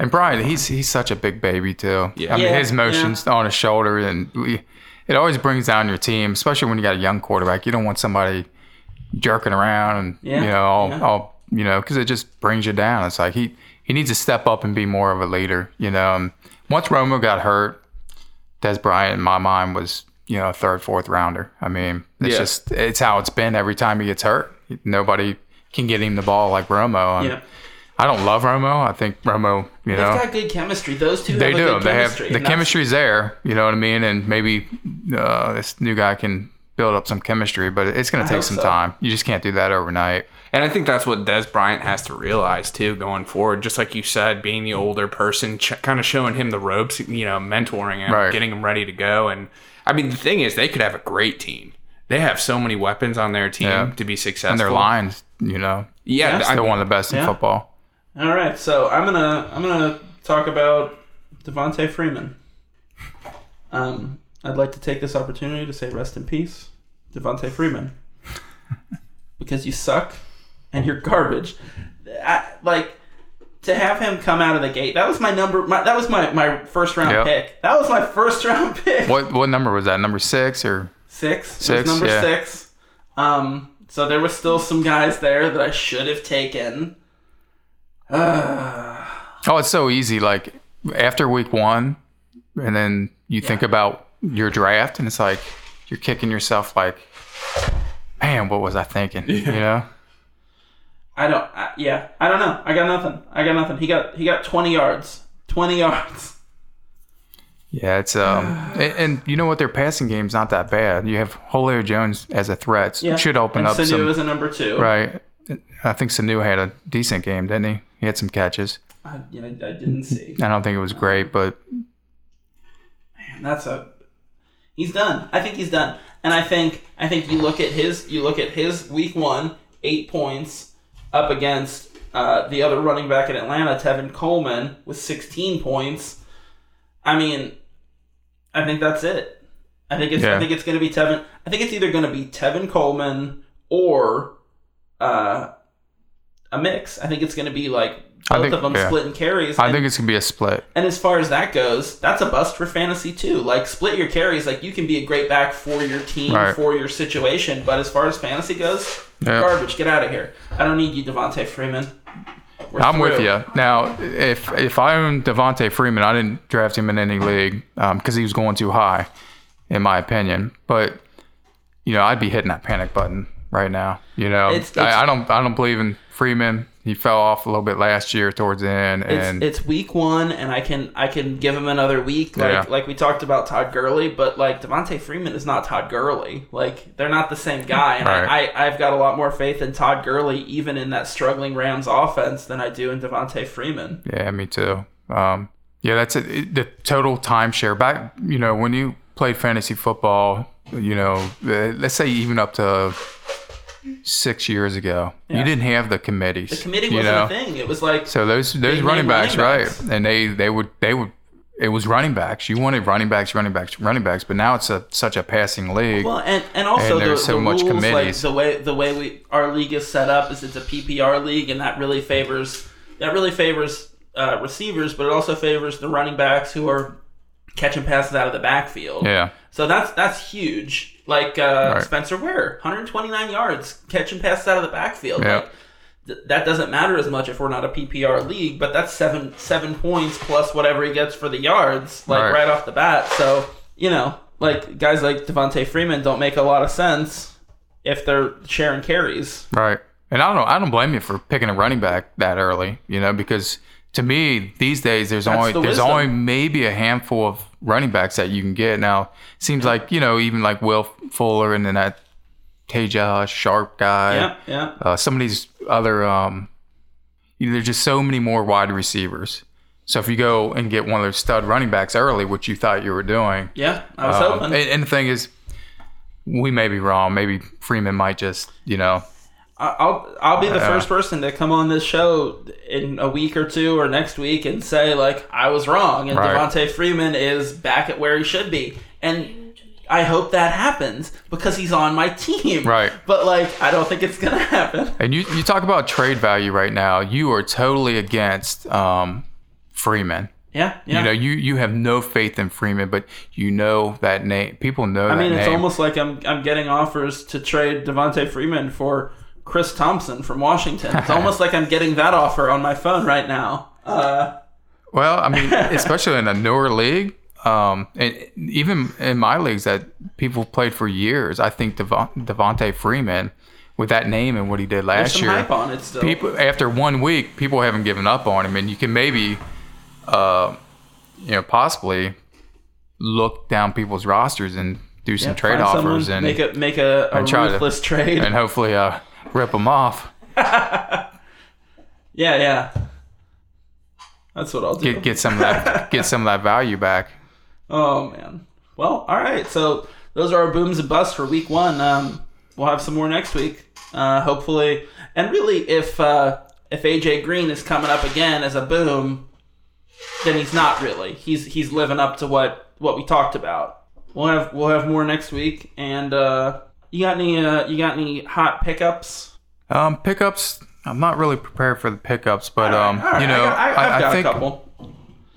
And Brian, he's he's such a big baby too. Yeah. I mean, Yeah, his motions on his shoulder, and we, it always brings down your team, especially when you got a young quarterback. You don't want somebody jerking around and Yeah, you know all, yeah. all you know because it just brings you down. It's like he he needs to step up and be more of a leader. You know, and once Romo got hurt, Dez Bryant, in my mind, was you know a third, fourth rounder. I mean, it's Yeah. just it's how it's been every time he gets hurt. Nobody can get him the ball like Romo. And Yeah. I don't love Romo. I think Romo, you know They've know, got good chemistry. Those two they have a do. good They have the chemistry's there. You know what I mean? And maybe uh, this new guy can build up some chemistry, but it's going to take some so. time. You just can't do that overnight. And I think that's what Dez Bryant has to realize too, going forward. Just like you said, being the older person, ch- kind of showing him the ropes, you know, mentoring him, Right. getting him ready to go. And I mean, the thing is, they could have a great team. They have so many weapons on their team Yeah. to be successful. And their lines, you know, yeah, Yeah, I, they're one of the best Yeah. in football. All right, so I'm gonna I'm gonna talk about Devonta Freeman. Um, I'd like to take this opportunity to say rest in peace, Devonta Freeman, because you suck and you're garbage. I, like to have him come out of the gate. That was my number. My, that was my my first round Yep. pick. That was my first round pick. What what number was that? Number six or Six. It was Six, number yeah. six. Um, so there was still some guys there that I should have taken. Uh, Oh, it's so easy. Like after week one, and then you think about your draft, and it's like you're kicking yourself. Like, man, what was I thinking? You know? I don't. I, yeah, I don't know. I got nothing. I got nothing. He got he got twenty yards. Twenty yards. Yeah, it's um, and, and you know what? Their passing game's not that bad. You have Julio Jones as a threat. Yeah, Should open and up Sanu some. is a number two. Right. I think Sanu had a decent game, didn't he? He had some catches. I, yeah, I didn't see. I don't think it was great, but And that's a he's done. I think he's done. And I think I think you look at his you look at his week one, eight points up against uh, the other running back in Atlanta, Tevin Coleman, with sixteen points. I mean, I think that's it. I think it's I think it's gonna be Tevin I think it's either gonna be Tevin Coleman or uh, a mix. I think it's gonna be like both think- of them yeah. splitting carries. I and- think it's gonna be a split. and as far as that goes, that's a bust for fantasy too. Like split your carries. Like you can be a great back for your team, Right. for your situation. But as far as fantasy goes, garbage. Get out of here. I don't need you, Devonta Freeman. We're I'm with you. Now, if if I owned Devonta Freeman, I didn't draft him in any league because he was going too high, in my opinion. But you know, I'd be hitting that panic button right now. You know, It's- it's- I, I don't I don't believe in Freeman. He fell off a little bit last year towards the end, It's, and it's week one, and I can I can give him another week, like Yeah. like we talked about Todd Gurley, but like Devonta Freeman is not Todd Gurley. Like they're not the same guy, and Right. I, I I've got a lot more faith in Todd Gurley, even in that struggling Rams offense, than I do in Devonta Freeman. yeah, me too. Um, yeah, that's it. it. The total timeshare back. You know, when you played fantasy football, you know, uh, let's say even up to six years ago, Yeah. you didn't have the committees. The committee wasn't know? a thing. It was like So those those running backs, running backs. right? And they they would they would it was running backs. You wanted running backs, running backs, running backs, but now it's a such a passing league. Well, and, and also And the, there's so the much rules, like the way the way we our league is set up is it's a PPR league, and that really favors that really favors uh, receivers, but it also favors the running backs who are catching passes out of the backfield. yeah, So that's that's huge. Like uh, Right. Spencer Ware, 129 yards catching passes out of the backfield. Yeah. Like, th- that doesn't matter as much if we're not a PPR league, but that's seven seven points plus whatever he gets for the yards, like Right. right, off the bat. So you know, like guys like Devonta Freeman don't make a lot of sense if they're sharing carries. right. And I don't know. I don't blame you for picking a running back that early, you know, because to me these days there's That's only the there's only maybe a handful of running backs that you can get. Now seems like you know even like Will Fuller and then that Tajae Sharpe guy. Yeah, yeah. uh, some of these other um, you know, there's just so many more wide receivers. So if you go and get one of those stud running backs early, which you thought you were doing, Yeah, I was um, hoping. and, and the thing is, we may be wrong. Maybe Freeman might just, you know, I'll I'll be the Yeah. first person to come on this show in a week or two or next week and say like I was wrong and Right. Devonta Freeman is back at where he should be and I hope that happens because he's on my team. Right. But like I don't think it's gonna happen. and you you talk about trade value right now. You are totally against um, Freeman. Yeah. Yeah. You know, you you have no faith in Freeman, but you know that name. People know I mean, it's name. almost like I'm I'm getting offers to trade Devontae Freeman for Chris Thompson from Washington. It's almost like I'm getting that offer on my phone right now. Uh, Well, I mean, especially in a newer league, um, and even in my leagues that people played for years, I think Devon, Devonta Freeman, with that name and what he did last some year, hype on it still. people after one week, people haven't given up on him, and you can maybe, uh, you know, possibly look down people's rosters and do some Yeah, trade find someone, offers and make a make a, a try to- ruthless trade. and hopefully uh, rip them off, Yeah, yeah. That's what I'll do. get get some of that get some of that value back. oh man. Well, all right. So those are our booms and busts for week one. Um, we'll have some more next week, uh, hopefully. And really, if uh, if AJ Green is coming up again as a boom, then he's not really. He's he's living up to what what we talked about. We'll have we'll have more next week. And uh, you got any uh, you got any hot pickups? Um, pickups. I'm not really prepared for the pickups, but um, All right, you know, I, got, I, I've I, got I think a couple.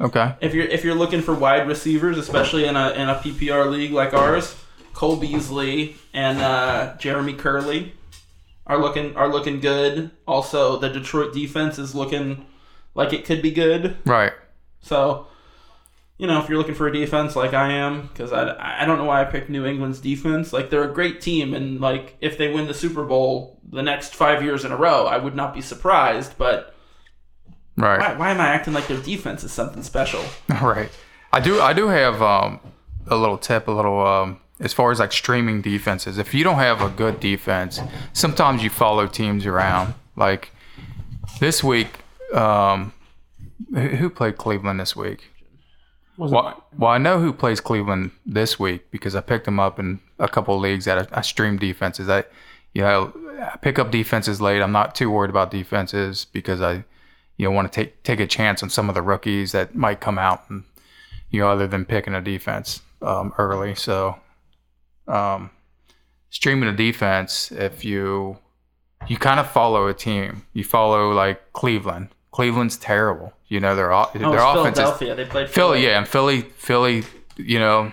okay. if you're if you're looking for wide receivers, especially in a in a PPR league like ours, Cole Beasley and uh, Jeremy Kerley are looking are looking good. Also, the Detroit defense is looking like it could be good. Right. So, you know, if you're looking for a defense like I am, because I, I don't know why I picked New England's defense. Like, they're a great team, and, like, if they win the Super Bowl the next five years in a row, I would not be surprised. But Right. why, why am I acting like their defense is something special? Right. I do. I do have um, a little tip. A little um, as far as like streaming defenses. If you don't have a good defense, sometimes you follow teams around. Like this week, um, who who played Cleveland this week? Well, well, I know who plays Cleveland this week because I picked them up in a couple leagues that I, I stream defenses. I, you know, I pick up defenses late. I'm not too worried about defenses because I, you know, want to take take a chance on some of the rookies that might come out, and you know, other than picking a defense um, early. So, um, streaming a defense, if you you kind of follow a team, you follow like Cleveland. Cleveland's terrible. You know, their Oh, their offense is Philadelphia. They played Philly, yeah, and Philly, Philly, you know,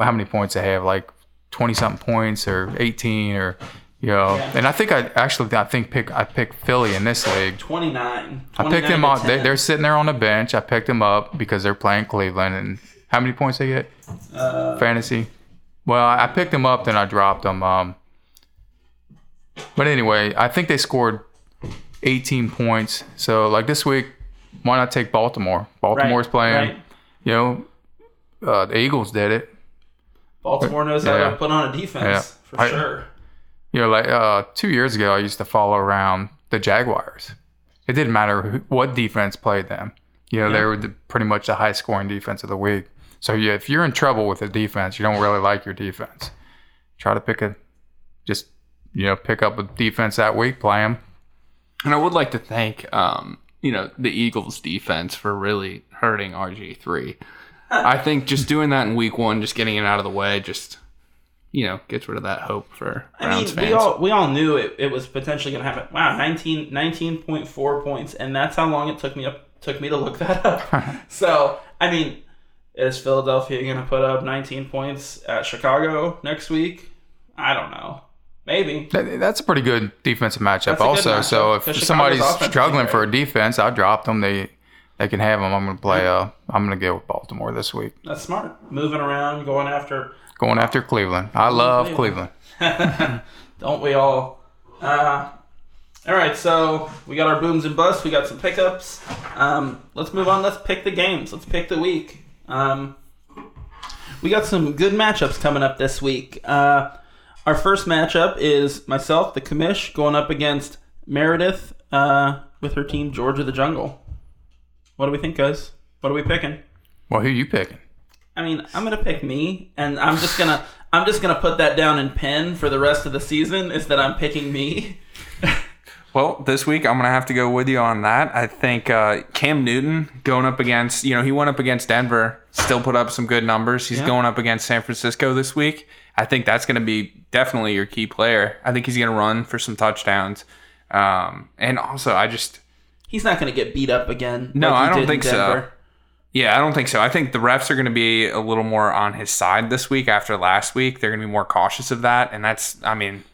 how many points they have? Like twenty something points or eighteen or you know. Yeah. And I think I actually I think pick I picked Philly in this league. 29. I picked them up. they, they're sitting there on the bench. I picked them up because they're playing Cleveland. And how many points they get? Uh, Fantasy. Well, I picked them up, then I dropped them. Um, but anyway, I think they scored 18 points. So like this week, why not take Baltimore? Baltimore's playing. right. You know, uh, the Eagles did it. Baltimore knows how to put on a defense Yeah. for I- sure. You know, like uh, two years ago, I used to follow around the Jaguars. It didn't matter who, what defense played them. You know, they Yeah. were the, pretty much the high scoring defense of the week. So yeah, if you're in trouble with the defense, you don't really like your defense. Try to pick a, just you know, pick up a defense that week, play them. And I would like to thank, um, you know, the Eagles defense for really hurting RG three. I think just doing that in week one, just getting it out of the way, just you know, gets rid of that hope for I mean, fans. we all we all knew it, it was potentially going to happen. Wow, 19 19.4 points, and that's how long it took me up took me to look that up. so, I mean, is Philadelphia going to put up 19 points at Chicago next week? I don't know. Maybe. That, that's a pretty good defensive matchup, good also. matchup, So if somebody's struggling for a defense, I dropped them. They they can have them. I'm going to play. Uh, I'm going to go with Baltimore this week. That's smart. Moving around, going after. Going after Cleveland. I love Cleveland. Cleveland. Don't we all? Uh, all right, so we got our booms and busts. We got some pickups. Um, let's move on. Let's pick the games. Let's pick the week. Um, we got some good matchups coming up this week. Uh, our first matchup is myself, the commish, going up against Meredith uh, with her team, Georgia the Jungle. What do we think, guys? What are we picking? Well, who are you picking? I mean, I'm gonna pick me, and I'm just gonna I'm just gonna put that down in pen for the rest of the season. Is that I'm picking me? Well, this week I'm gonna have to go with you on that. I think uh, Cam Newton going up against, you know, he went up against Denver, still put up some good numbers. He's Yeah. going up against San Francisco this week. I think that's gonna be definitely your key player. I think he's gonna run for some touchdowns, um, and also I just, He's not gonna get beat up again. No, like I don't think so. Yeah, I don't think so. I think the refs are gonna be a little more on his side this week after last week. They're gonna be more cautious of that, and that's, I mean.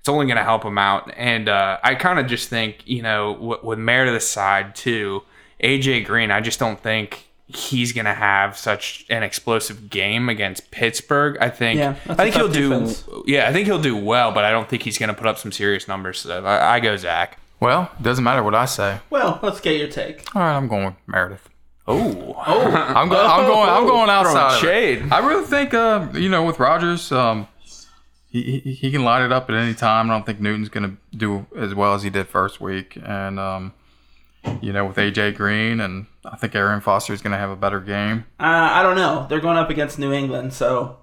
it's only going to help him out. And uh, I kind of just think, you know, w- with Meredith's side too, AJ Green, I just don't think he's going to have such an explosive game against Pittsburgh. I think, Yeah, I think he'll tough do, yeah, I think he'll do well, but I don't think he's going to put up some serious numbers. So I, I go Zach. Well, it doesn't matter what I say. Well, let's get your take. All right, I'm going with Meredith. Oh, Oh, I'm going. I'm going. I'm going outside. shade. I really think, uh, you know, with Rodgers, um, he, he he can light it up at any time. I don't think Newton's going to do as well as he did first week, and um, you know, with AJ Green, and I think Arian Foster is going to have a better game. uh, I don't know. They're going up against New England, so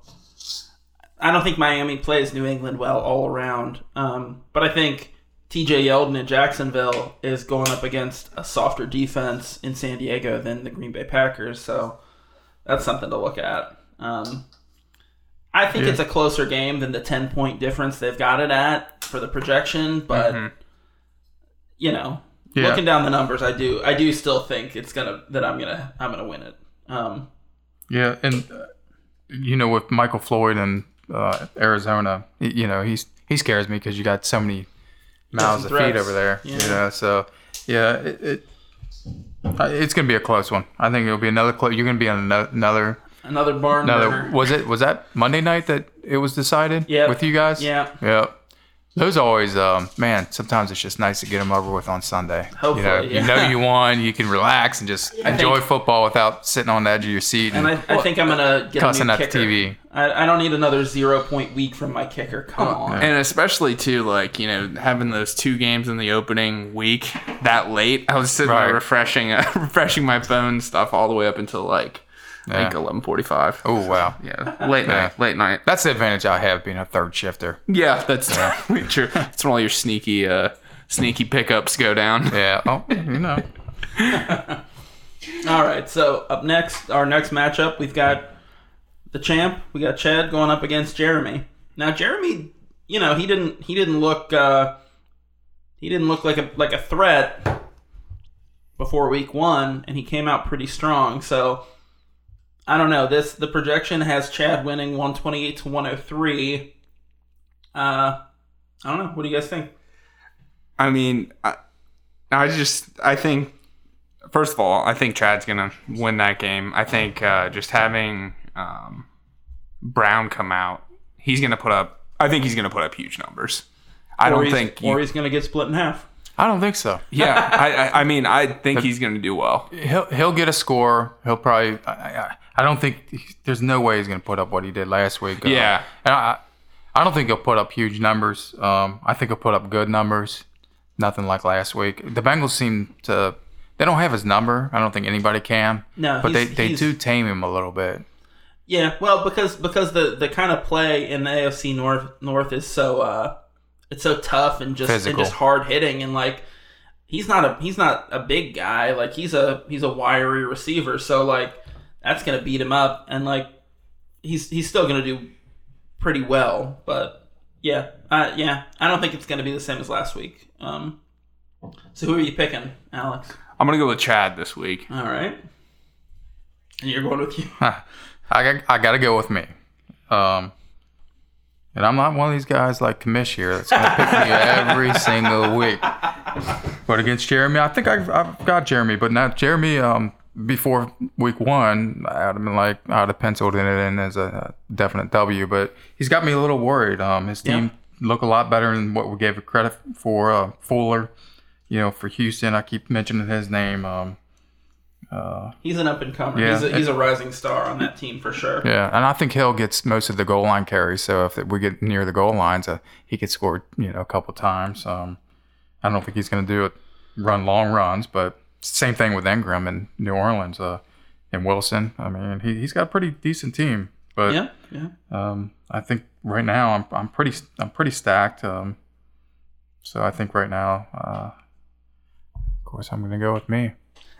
I don't think Miami plays New England well all around. Um, but I think T.J. Yeldon in Jacksonville is going up against a softer defense in San Diego than the Green Bay Packers, so that's something to look at. Um, I think Yeah. it's a closer game than the ten point difference they've got it at for the projection, but Mhm. you know, Yeah. looking down the numbers, I do I do still think it's gonna that I'm gonna I'm gonna win it. Um, Yeah, and uh, you know, with Michael Floyd and uh, Arizona. You know, he's he scares me because you got so many mouths of feet over there. Yeah. You know, so yeah, it, it it's gonna be a close one. I think it'll be another close. You're gonna be on another Another barn another. burner. Was it was that Monday night that it was decided? With you guys. Yeah. Yep. Those always, um, man. Sometimes it's just nice to get them over with on Sunday. Hopefully, you know, yeah. you know you won. You can relax and just enjoy think- football without sitting on the edge of your seat And and, I, I think I'm gonna get cussing a at new the. TV. I, I don't need another zero point week from my kicker. Come on. And especially too, like you know, having those two games in the opening week that late. I was sitting Right. there refreshing, uh, refreshing my phone stuff all the way up until like I think eleven forty-five. Oh wow. Yeah, late night, late night. That's the advantage I have being a third shifter. Yeah, that's true. That's when all your sneaky, uh, sneaky pickups go down. Yeah. Oh, you know. All right. So up next, our next matchup, we've got the champ. We got Chad going up against Jeremy. Now Jeremy, you know, he didn't he didn't look uh, he didn't look like a like a threat before week one, and he came out pretty strong. So I don't know. This the projection has Chad winning one twenty eight to one hundred three. Uh, I don't know. What do you guys think? I mean, I, I just, I think, first of all, I think Chad's gonna win that game. I think uh, just having um, Brown come out, he's gonna put up. I think he's gonna put up huge numbers. I or don't he's, think. or You, he's going to get split in half. I don't think so. yeah, I, I, I mean, I think he's gonna do well. He'll he'll get a score. He'll probably. I, I, I don't think there's no way he's going to put up what he did last week. Uh, Yeah. and I, I don't think he'll put up huge numbers. Um, I think he'll put up good numbers. Nothing like last week. The Bengals seem to. They don't have his number. I don't think anybody can. No, but they, he's- they do tame him a little bit. Yeah, well, because because the the kind of play in the AFC North North is so uh it's so tough and just and just hard hitting and like he's not a he's not a big guy. Like he's a he's a wiry receiver. So like that's gonna beat him up. And like he's he's still gonna do pretty well. But yeah uh, yeah I don't think it's gonna be the same as last week. Um so who are you picking Alex? I'm gonna go with Chad this week. all right. And you're going with you? I got, I got to go with me. Um, and I'm not one of these guys like commish here that's going to pick me every single week. But against Jeremy, I think I've, I've got Jeremy. But now Jeremy, um, before week one, I'd have been like I'd have penciled in it in as a, definite W. But he's got me a little worried. Um, his team look a lot better than what we gave it credit for. Uh, Fuller, you know, for Houston, I keep mentioning his name. Um, he's an up and comer Yeah. he's, a, he's a rising star on that team for sure Yeah, and I think Hill gets most of the goal line carries. So if we get near the goal lines, uh, he could score, you know, a couple times. Um, I don't think he's going to do it, run long runs, but same thing with Ingram in New Orleans uh, and Wilson. I mean, he he's got a pretty decent team, but yeah yeah um, I think right now I'm I'm pretty I'm pretty stacked. Um, so I think right now, uh, of course, I'm going to go with me.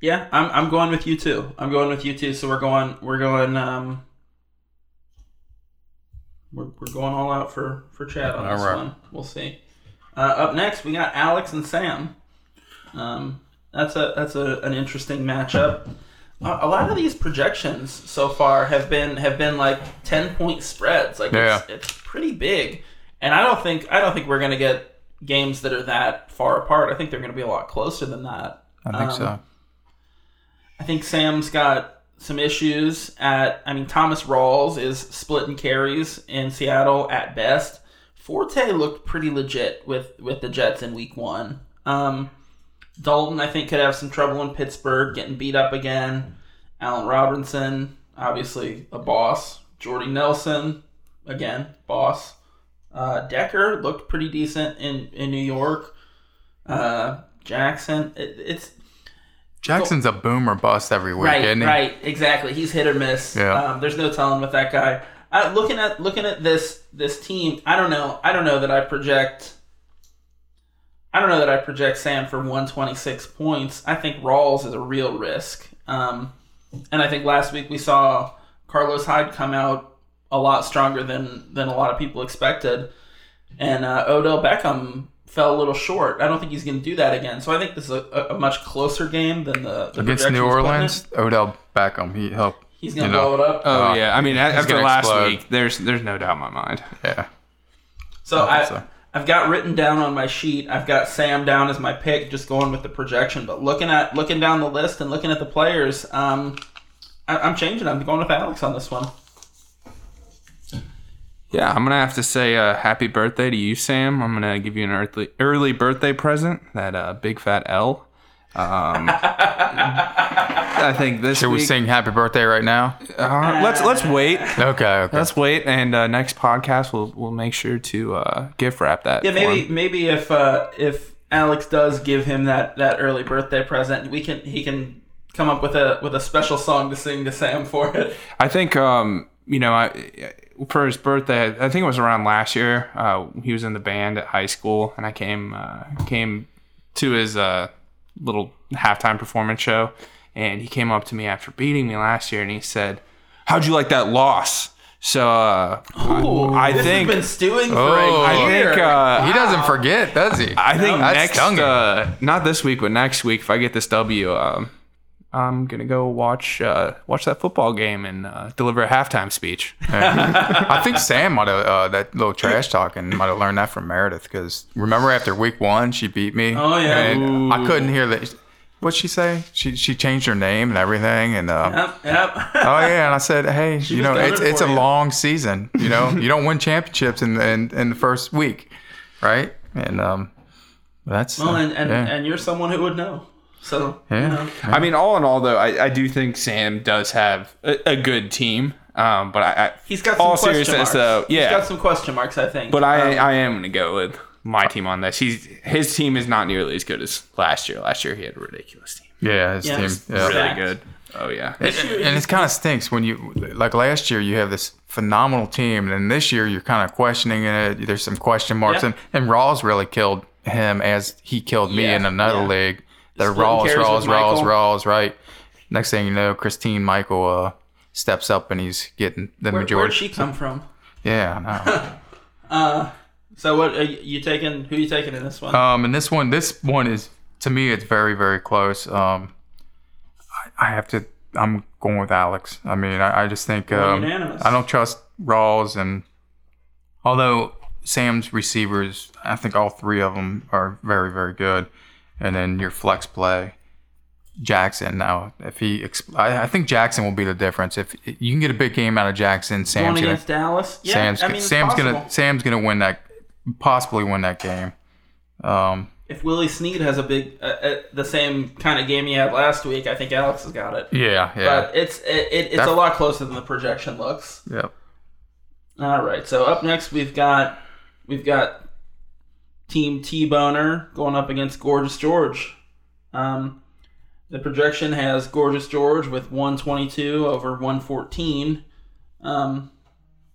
Yeah, I'm I'm going with you too. I'm going with you too. So we're going we're going um we're, we're going all out for for Chad on this All right. one. We'll see. Uh, up next, we got Alex and Sam. Um, that's a that's a, an interesting matchup. A, a lot of these projections so far have been have been like ten point spreads. Like it's, it's pretty big, and I don't think I don't think we're gonna get games that are that far apart. I think they're gonna be a lot closer than that. I think Um, so. I think Sam's got some issues at. I mean, Thomas Rawls is splitting carries in Seattle at best. Forte looked pretty legit with with the Jets in Week One. Um, Dalton, I think, could have some trouble in Pittsburgh, getting beat up again. Allen Robinson, obviously a boss. Jordy Nelson, again, boss. Uh, Decker looked pretty decent in in New York. Uh, Jackson, it, it's Jackson's a boom or bust every week, Right, isn't he? right, exactly. He's hit or miss. Yeah. Um, there's no telling with that guy. Uh, looking at looking at this this team, I don't know. I don't know that I project. I don't know that I project Sam for 126 points. I think Rawls is a real risk. Um, and I think last week we saw Carlos Hyde come out a lot stronger than than a lot of people expected, and uh, Odell Beckham fell a little short. I don't think he's going to do that again. So I think this is a, a, a much closer game than the, the Against New projections putting it. Orleans, Odell Beckham, he he'll He's gonna You blow it up. Oh Uh, yeah, I mean after last explode. week, there's there's no doubt in my mind. Yeah. So I, so. I've got written down on my sheet. I've got Sam down as my pick, just going with the projection. But looking at looking down the list and looking at the players, um, I, I'm changing. I'm going with Alex on this one. Yeah, I'm gonna have to say uh, happy birthday to you, Sam. I'm gonna give you an early early birthday present, that uh, big fat L. Um, I think this Should we week. sing happy birthday right now? uh, let's let's wait. Okay. Okay. Let's wait, and uh, next podcast we'll we'll make sure to uh, gift wrap that. Yeah, maybe him. maybe if uh, if Alex does give him that, that early birthday present, we can he can come up with a with a special song to sing to Sam for it. I think um, you know, I for his birthday, I think it was around last year. Uh, he was in the band at high school, and I came uh, came to his uh, little halftime performance show, and he came up to me after beating me last year, and he said, "How'd you like that loss?" So uh, Ooh, I this think- been stewing for Oh. a I year. think uh, he doesn't forget, does he? I think That next, stung uh, not this week, but next week, if I get this W, um, I'm gonna go watch uh, watch that football game and uh, deliver a halftime speech. I think Sam might have uh, that little trash talking might have learned that from Meredith because remember after week one she beat me. Oh, yeah. and I couldn't hear that. What'd she say? She she changed her name and everything, and uh, Yep, yep. oh yeah, and I said, hey, you know, it's it's for a you. long season. You know, you don't win championships in in, in the first week, right? And um, that's well, and and, yeah. and you're someone who would know. So Yeah. you know. I mean, all in all, though, I, I do think Sam does have a, a good team. Um, but I, I He's got some all question seriousness marks. though, yeah. He's got some question marks, I think. but I Um, I am gonna go with my team on this. He's his team is not nearly as good as last year. Last year he had a ridiculous team, yeah, his Yeah, team, it's yeah. really good. Oh yeah, and it kind of stinks when you like last year you have this phenomenal team and then this year you're kind of questioning it there's some question marks Yeah. and, and Rawls really killed him as he killed me Yeah, in another yeah. league the Splitting Rawls carries Rawls with Rawls Rawls right next thing you know Christine Michael uh, steps up and he's getting the where, majority where'd she come from? yeah I know So what are you, you taking? Who are you taking in this one? Um, and this one, this one is to me, it's very, very close. Um, I, I have to. I'm going with Alex. I mean, I, I just think um, unanimous. I don't trust Rawls, and although Sam's receivers, I think all three of them are very, very good. And then your flex play, Jackson. Now, if he, exp- I, I think Jackson will be the difference. If you can get a big game out of Jackson, Going Sam's gonna, against Dallas? Yeah, Sam's, I mean, Sam's gonna, Sam's gonna win that, possibly win that game. Um, If Willie Snead has a big, uh, uh, the same kind of game he had last week, I think Alex has got it. yeah, yeah. But it's it, it, it's a lot closer than the projection looks. Yep. All right. So up next we've got we've got Team T Boner going up against Gorgeous George. Um, the projection has Gorgeous George with 122 over 114. Um,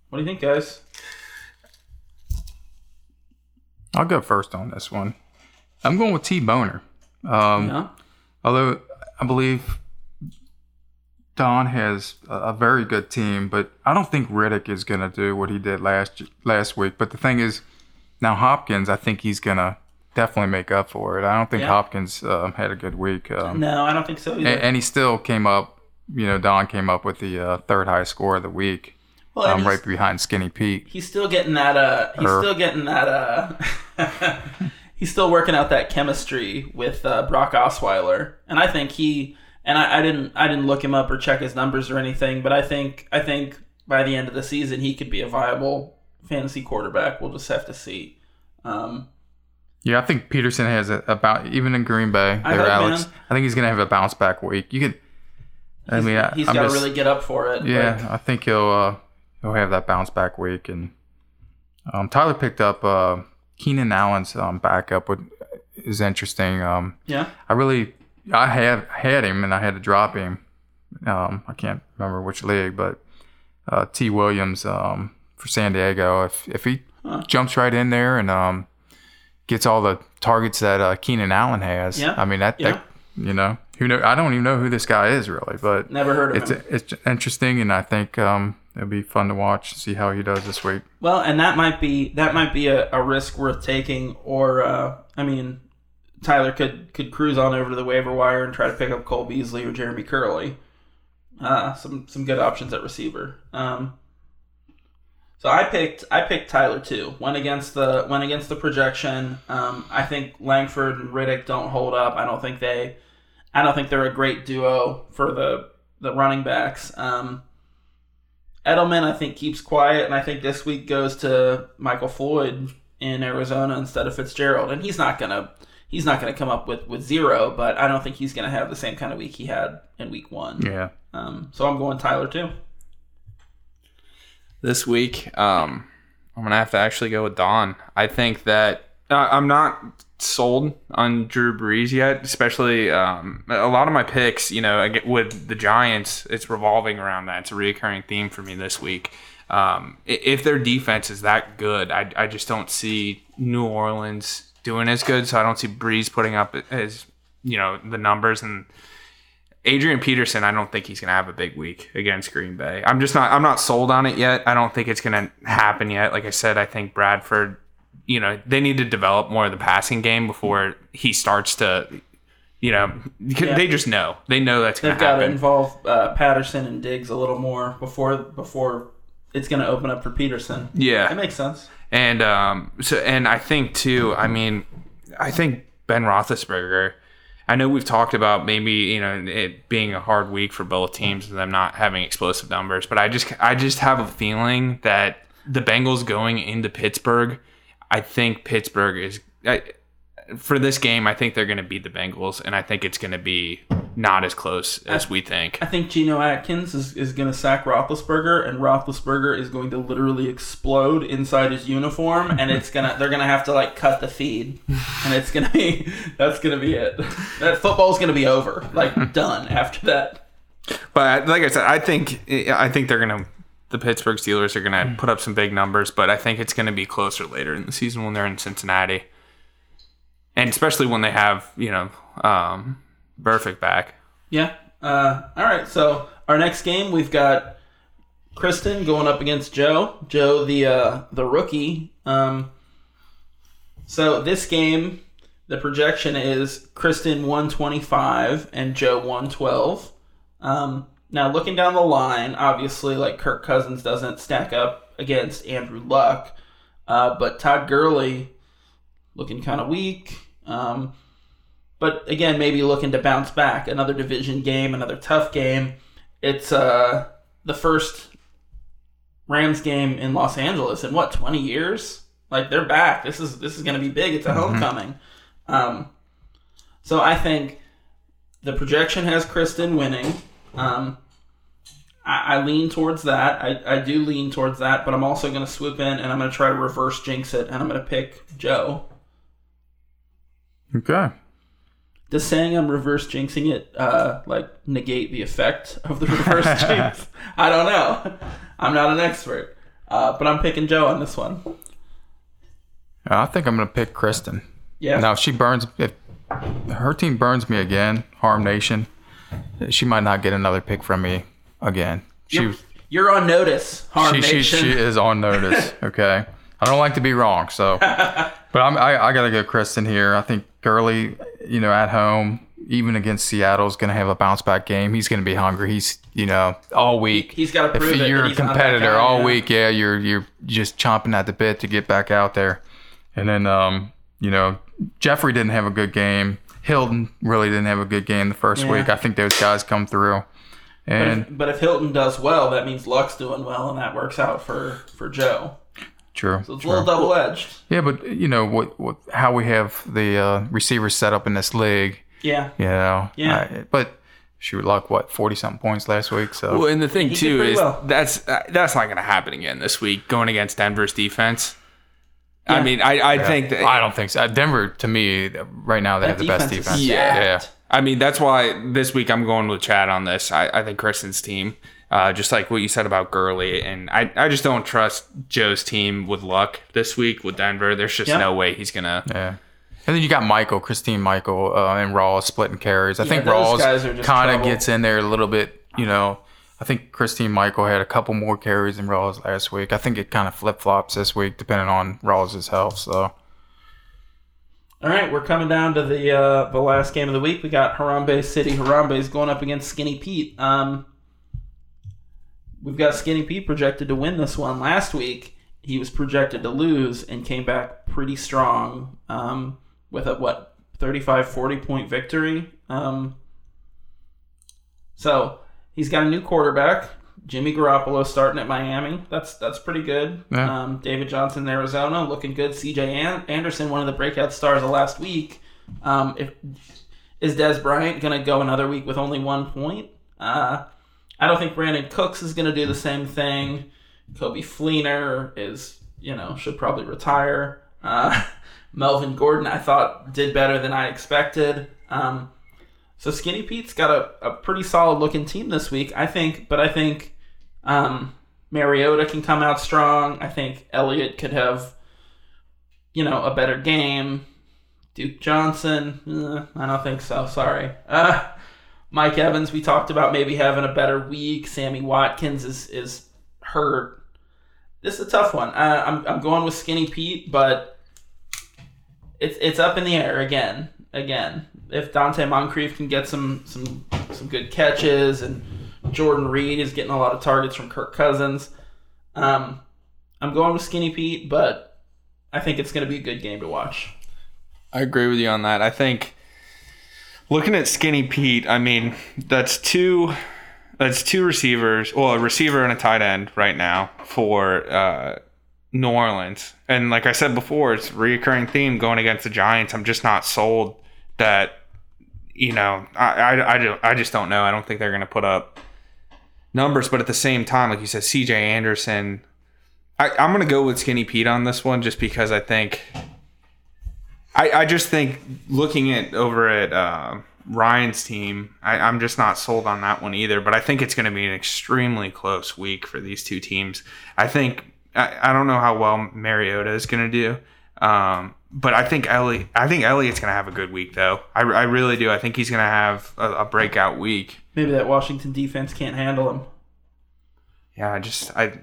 what do you think, guys? I'll go first on this one. I'm going with T Boner. Um, Yeah. Although I believe Don has a, a very good team, but I don't think Riddick is going to do what he did last last week. But the thing is, now Hopkins, I think he's to definitely make up for it. I don't think Yeah. Hopkins um, had a good week, um, No, I don't think so either. and, and he still came up. You know, Don came up with the uh, third highest score of the week, well, um, right behind Skinny Pete. he's still getting that. Uh, he's Er. still getting that. Uh, he's still working out that chemistry with uh, Brock Osweiler, and I think he. And I, I didn't. I didn't look him up or check his numbers or anything, but I think. I think by the end of the season, he could be a viable fantasy quarterback. We'll just have to see. Um, Yeah, I think Peterson has a about even in Green Bay. I There, Alex. I think he's gonna have a bounce back week. You could. I mean, I, he's got to really get up for it. Yeah, Like, I think he'll uh, he'll have that bounce back week. And um, Tyler picked up uh, Keenan Allen's um, backup, which is interesting. Um, yeah. I really I had had him and I had to drop him. Um, I can't remember which league, but uh, T Williams um, for San Diego. If if he Huh. jumps right in there and um, gets all the targets that uh, Keenan Allen has, Yeah, I mean that, yeah. that you know who know I don't even know who this guy is really, but Never heard of it's him. it's interesting and I think um, it'll be fun to watch and see how he does this week. Well, and that might be that might be a, a risk worth taking. Or uh, I mean, Tyler could could cruise on over to the waiver wire and try to pick up Cole Beasley or Jeremy Kerley. uh, some some good options at receiver. Um, so I picked I picked Tyler too. Went against the went against the projection. Um, I think Langford and Riddick don't hold up. I don't think they I don't think they're a great duo for the the running backs. Um, Edelman I think keeps quiet, and I think this week goes to Michael Floyd in Arizona instead of Fitzgerald, and he's not gonna he's not gonna come up with with zero, but I don't think he's gonna have the same kind of week he had in week one. Yeah. Um, so I'm going Tyler too. This week, um, I'm gonna have to actually go with Don. I think that uh, I'm not sold on Drew Brees yet, especially um, a lot of my picks. You know, with the Giants, it's revolving around that. It's a recurring theme for me this week. Um, if their defense is that good, I, I just don't see New Orleans doing as good. So I don't see Brees putting up as you know the numbers and Adrian Peterson, I don't think he's going to have a big week against Green Bay. I'm just not. I'm not sold on it yet. I don't think it's going to happen yet. Like I said, I think Bradford. You know, they need to develop more of the passing game before he starts to. You know, Yeah. they just know. They know that's going They've to got to involve uh, Patterson and Diggs a little more before before it's going to open up for Peterson. Yeah, It makes sense. And um, so, and I think too. I mean, I think Ben Roethlisberger. I know we've talked about maybe you know it being a hard week for both teams and them not having explosive numbers, but I just I just have a feeling that the Bengals going into Pittsburgh. I think Pittsburgh is I, for this game. I think they're going to beat the Bengals, and I think it's going to be not as close as we think. I think Geno Atkins is, is going to sack Roethlisberger, and Roethlisberger is going to literally explode inside his uniform, and it's gonna they're gonna have to like cut the feed, and it's gonna be that's gonna be it. That football's gonna be over, like done after that. But like I said, I think I think they're gonna the Pittsburgh Steelers are gonna hmm. put up some big numbers, but I think it's gonna be closer later in the season when they're in Cincinnati, and especially when they have you know um, Burfict back. Yeah. Uh, all right. So our next game, we've got Kristen going up against Joe. Joe, the uh, the rookie. Um, so this game, the projection is Kristen one twenty five and Joe one twelve. Um, now looking down the line, obviously, like Kirk Cousins doesn't stack up against Andrew Luck, uh, but Todd Gurley looking kind of weak. Um, but again, maybe looking to bounce back. Another division game, another tough game. It's uh, the first Rams game in Los Angeles in what twenty years? Like they're back. This is this is going to be big. It's a homecoming. Um, so I think the projection has Kristen winning. Um, I, I lean towards that. I, I do lean towards that, but I'm also going to swoop in and I'm going to try to reverse jinx it, and I'm going to pick Joe. Okay. Does saying I'm reverse jinxing it uh, like negate the effect of the reverse jinx? I don't know. I'm not an expert, uh, but I'm picking Joe on this one. I think I'm gonna pick Kristen. Yeah. Now if she burns if her team burns me again, Harm Nation, she might not get another pick from me again. She You're, you're on notice, Harm she, she, Nation. she is on notice. Okay. I don't like to be wrong, so but I'm, I I gotta go Kristen here. I think Gurley, you know, at home, even against Seattle, is gonna have a bounce back game. He's gonna be hungry. He's you know all week. He's got to prove if prove it. you're a he's not competitor guy, all yeah. week, yeah, you're you're just chomping at the bit to get back out there. And then um, you know, Jeffery didn't have a good game. Hilton really didn't have a good game the first Yeah. week. I think those guys come through. But And if, but if Hilton does well, that means Luck's doing well, and that works out for for Joe. True. So it's a true. little double edged. Yeah, but you know what, what how we have the uh, receivers set up in this league. Yeah. You know, Yeah. I- but she would luck what forty something points last week. So Well, and the thing He too is well. that's uh, that's not going to happen again this week going against Denver's defense. Yeah. I mean, I, I think that I don't think so. Uh, Denver to me right now they That have the best defense defense. is Yeah. I mean, that's why this week I'm going with Chad on this. I, I think Kristen's team, uh, just like what you said about Gurley, and I, I just don't trust Joe's team with luck this week with Denver. There's just Yeah. no way he's gonna. Yeah. And then you got Michael, Christine Michael, uh, and Rawls splitting carries. I think Rawls guys are just kind of gets in there a little bit. You know, I think Christine Michael had a couple more carries than Rawls last week. I think it kind of flip flops this week depending on Rawls' health. So All right, we're coming down to the uh, the last game of the week. We got Harambe City. Harambe's going up against Skinny Pete. Um, we've got Skinny Pete projected to win this one. Last week, he was projected to lose and came back pretty strong um, with a, what, 35 40 point victory. Um, so he's got a new quarterback. Jimmy Garoppolo starting at Miami. That's that's pretty good. Yeah. Um, David Johnson, in Arizona, looking good. C.J. An- Anderson, one of the breakout stars of last week. Um, if is Dez Bryant going to go another week with only one point? Uh, I don't think Brandin Cooks is going to do the same thing. Coby Fleener is, you know, should probably retire. Uh, Melvin Gordon, I thought, did better than I expected. Um, so Skinny Pete's got a, a pretty solid looking team this week, I think. But I think um, Mariota can come out strong. I think Elliott could have, you know, a better game. Duke Johnson, eh, I don't think so. Sorry. Uh, Mike Evans, we talked about maybe having a better week. Sammy Watkins is is hurt. This is a tough one. I'm I'm going with Skinny Pete, but it's it's up in the air again. Again, if Donte Moncrief can get some some some good catches and Jordan Reed is getting a lot of targets from Kirk Cousins, um, I'm going with Skinny Pete, but I think it's going to be a good game to watch. I agree with you on that. I think looking at Skinny Pete, I mean, that's two that's two receivers, well, a receiver and a tight end right now for uh, New Orleans. And like I said before, it's a reoccurring theme going against the Giants. I'm just not sold that you know, I, I, I, just don't know. I don't think they're going to put up numbers, but at the same time, like you said, CJ Anderson, I, I'm going to go with Skinny Pete on this one just because I think I, I just think looking at over at uh, Ryan's team, I, I'm just not sold on that one either. But I think it's going to be an extremely close week for these two teams. I think I, I don't know how well Mariota is going to do, um, but I think Ellie I think Elliott's going to have a good week though. I, I really do. I think he's going to have a, a breakout week. Maybe that Washington defense can't handle him. Yeah, I just I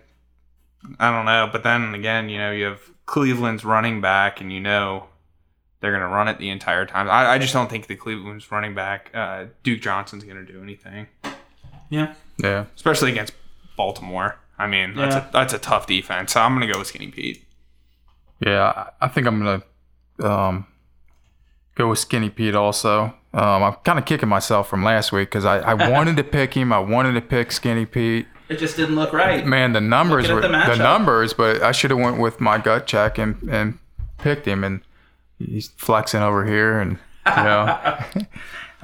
I don't know. But then again, you know, you have Cleveland's running back, and you know they're going to run it the entire time. I, I just don't think the Cleveland's running back, uh, Duke Johnson's going to do anything, Yeah. Yeah. especially against Baltimore. I mean, that's Yeah. a that's a tough defense. So I'm going to go with Skinny Pete. Yeah, I- I think I'm gonna um, go with Skinny Pete. Also, um, I'm kind of kicking myself from last week because I, I wanted to pick him. I wanted to pick Skinny Pete. It just didn't look right. Man, the numbers Looking were the the, numbers, but I should have went with my gut check and and picked him. And he's flexing over here, and you know.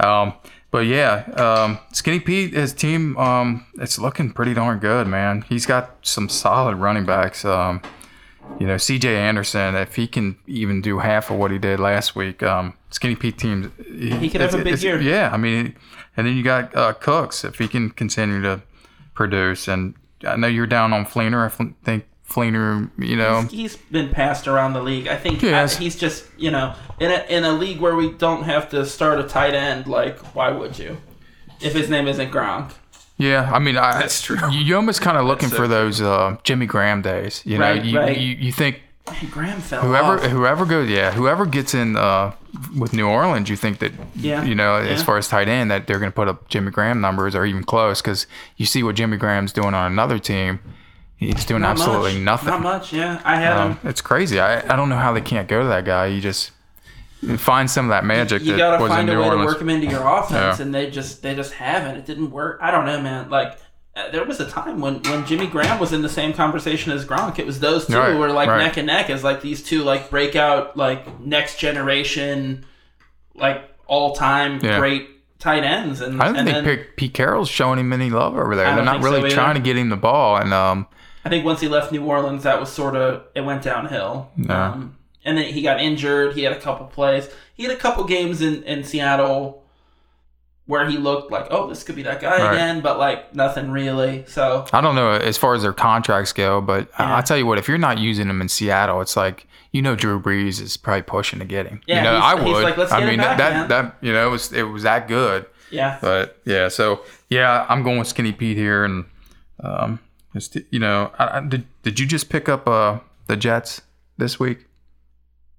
um, but yeah, um, Skinny Pete, his team, um, it's looking pretty darn good, man. He's got some solid running backs. Um, you know, C.J. Anderson, if he can even do half of what he did last week, um, Skinny Pete teams, he, could have a big year. Yeah, I mean, and then you got uh, Cooks if he can continue to produce. And I know you're down on Fleener. I think Fleener, you know, He's been passed around the league. I think Yes. I- he's just, you know, in a, in a league where we don't have to start a tight end, like, why would you? If his name isn't Gronk. Yeah, I mean, I, That's true. You, you almost kind of looking so for those uh, Jimmy Graham days. You know, Right, you, right. you you think Man, Graham fell whoever off. whoever goes, yeah, whoever gets in uh, with New Orleans, you think that Yeah, you know, as far as tight end, that they're going to put up Jimmy Graham numbers or even close because you see what Jimmy Graham's doing on another team. He's doing Not absolutely much. nothing. Not much, yeah. I had Um, him. it's crazy. I, I don't know how they can't go to that guy. You just find some of that magic You that gotta was in find New a way Orleans. to work him into your offense, Yeah. and they just they just haven't. It didn't work. I don't know, man. Like uh, there was a time when when Jimmy Graham was in the same conversation as Gronk. It was those two Right, were like right. neck and neck as like these two like breakout like next generation like all time Yeah. great tight ends. And I don't and think then Pete, Carroll's showing him any love over there. They're not think so really trying to get him the ball, and um, I think once he left New Orleans, that was sort of it went downhill. Yeah. Um, and then he got injured. He had a couple plays. He had a couple games in in Seattle where he looked like, oh, this could be that guy Right. again, but like nothing really. So I don't know as far as their contracts go, but I- Yeah. I'll tell you what, if you're not using him in Seattle, it's like you know Drew Brees is probably pushing to get him. Yeah, you know, I would. like, "Let's I mean back, that man." that you know it was it was that good. yeah, But yeah, so yeah, I'm going with Skinny Pete here, and um, just, you know, I, I, did did you just pick up uh the Jets this week?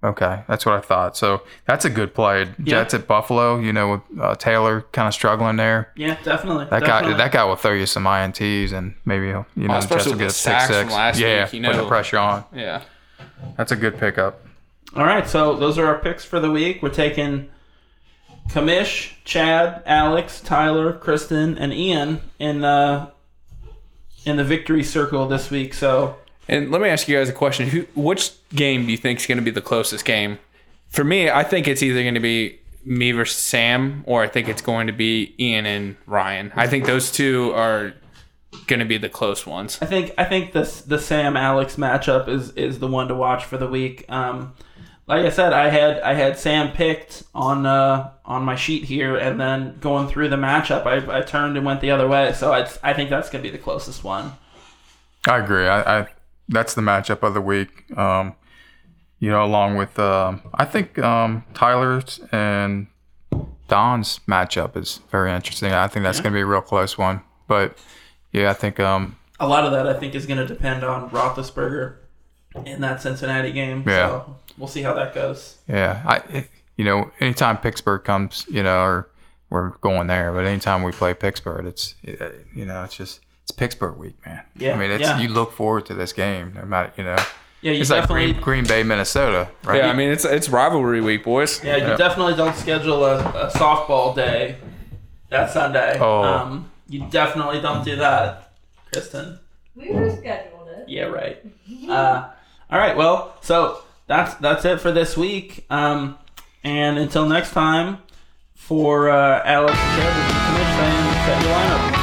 Okay, that's what I thought. So that's a good play. Jets at Buffalo. You know, with uh, Taylor kind of struggling there. Yeah, definitely. That definitely. guy, that guy will throw you some ints, and maybe he'll, you know, Well, the Jets will get a the six six. last yeah, week, you put the pressure on. Yeah. That's a good pickup. All right, so those are our picks for the week. We're taking commish, Chad, Alex, Tyler, Kristen, and Ian in the in the victory circle this week. So And let me ask you guys a question. Who, which game do you think is going to be the closest game? For me, I think it's either going to be me versus Sam, or I think it's going to be Ian and Ryan. I think those two are going to be the close ones. I think I think this the Sam Alex matchup is is the one to watch for the week. Um, like I said, I had I had Sam picked on uh, on my sheet here, and then going through the matchup, I, I turned and went the other way. So I I think that's gonna be the closest one. I agree. I, I that's the matchup of the week. Um, you know, along with um, I think um, Tyler's and Don's matchup is very interesting. I think that's going to be a real close one. But yeah, I think um, A lot of that I think is gonna depend on Roethlisberger in that Cincinnati game. Yeah. So we'll see how that goes. yeah, I you know, anytime Pittsburgh comes, you know, or we're going there. But anytime we play Pittsburgh, it's you know, it's just it's Pittsburgh week, man. Yeah, I mean, it's yeah. you look forward to this game, no matter you know. Yeah, you It's like definitely Green, Green Bay, Minnesota, right? Yeah, I mean it's it's rivalry week, boys. Yeah, you Yeah. definitely don't schedule a, a softball day that Sunday. Oh. Um, you definitely don't do that, Kristen. We rescheduled it. Yeah, right. Uh, all right, well, so that's that's it for this week. Um, and until next time, for uh, Alex and this is set your lineup.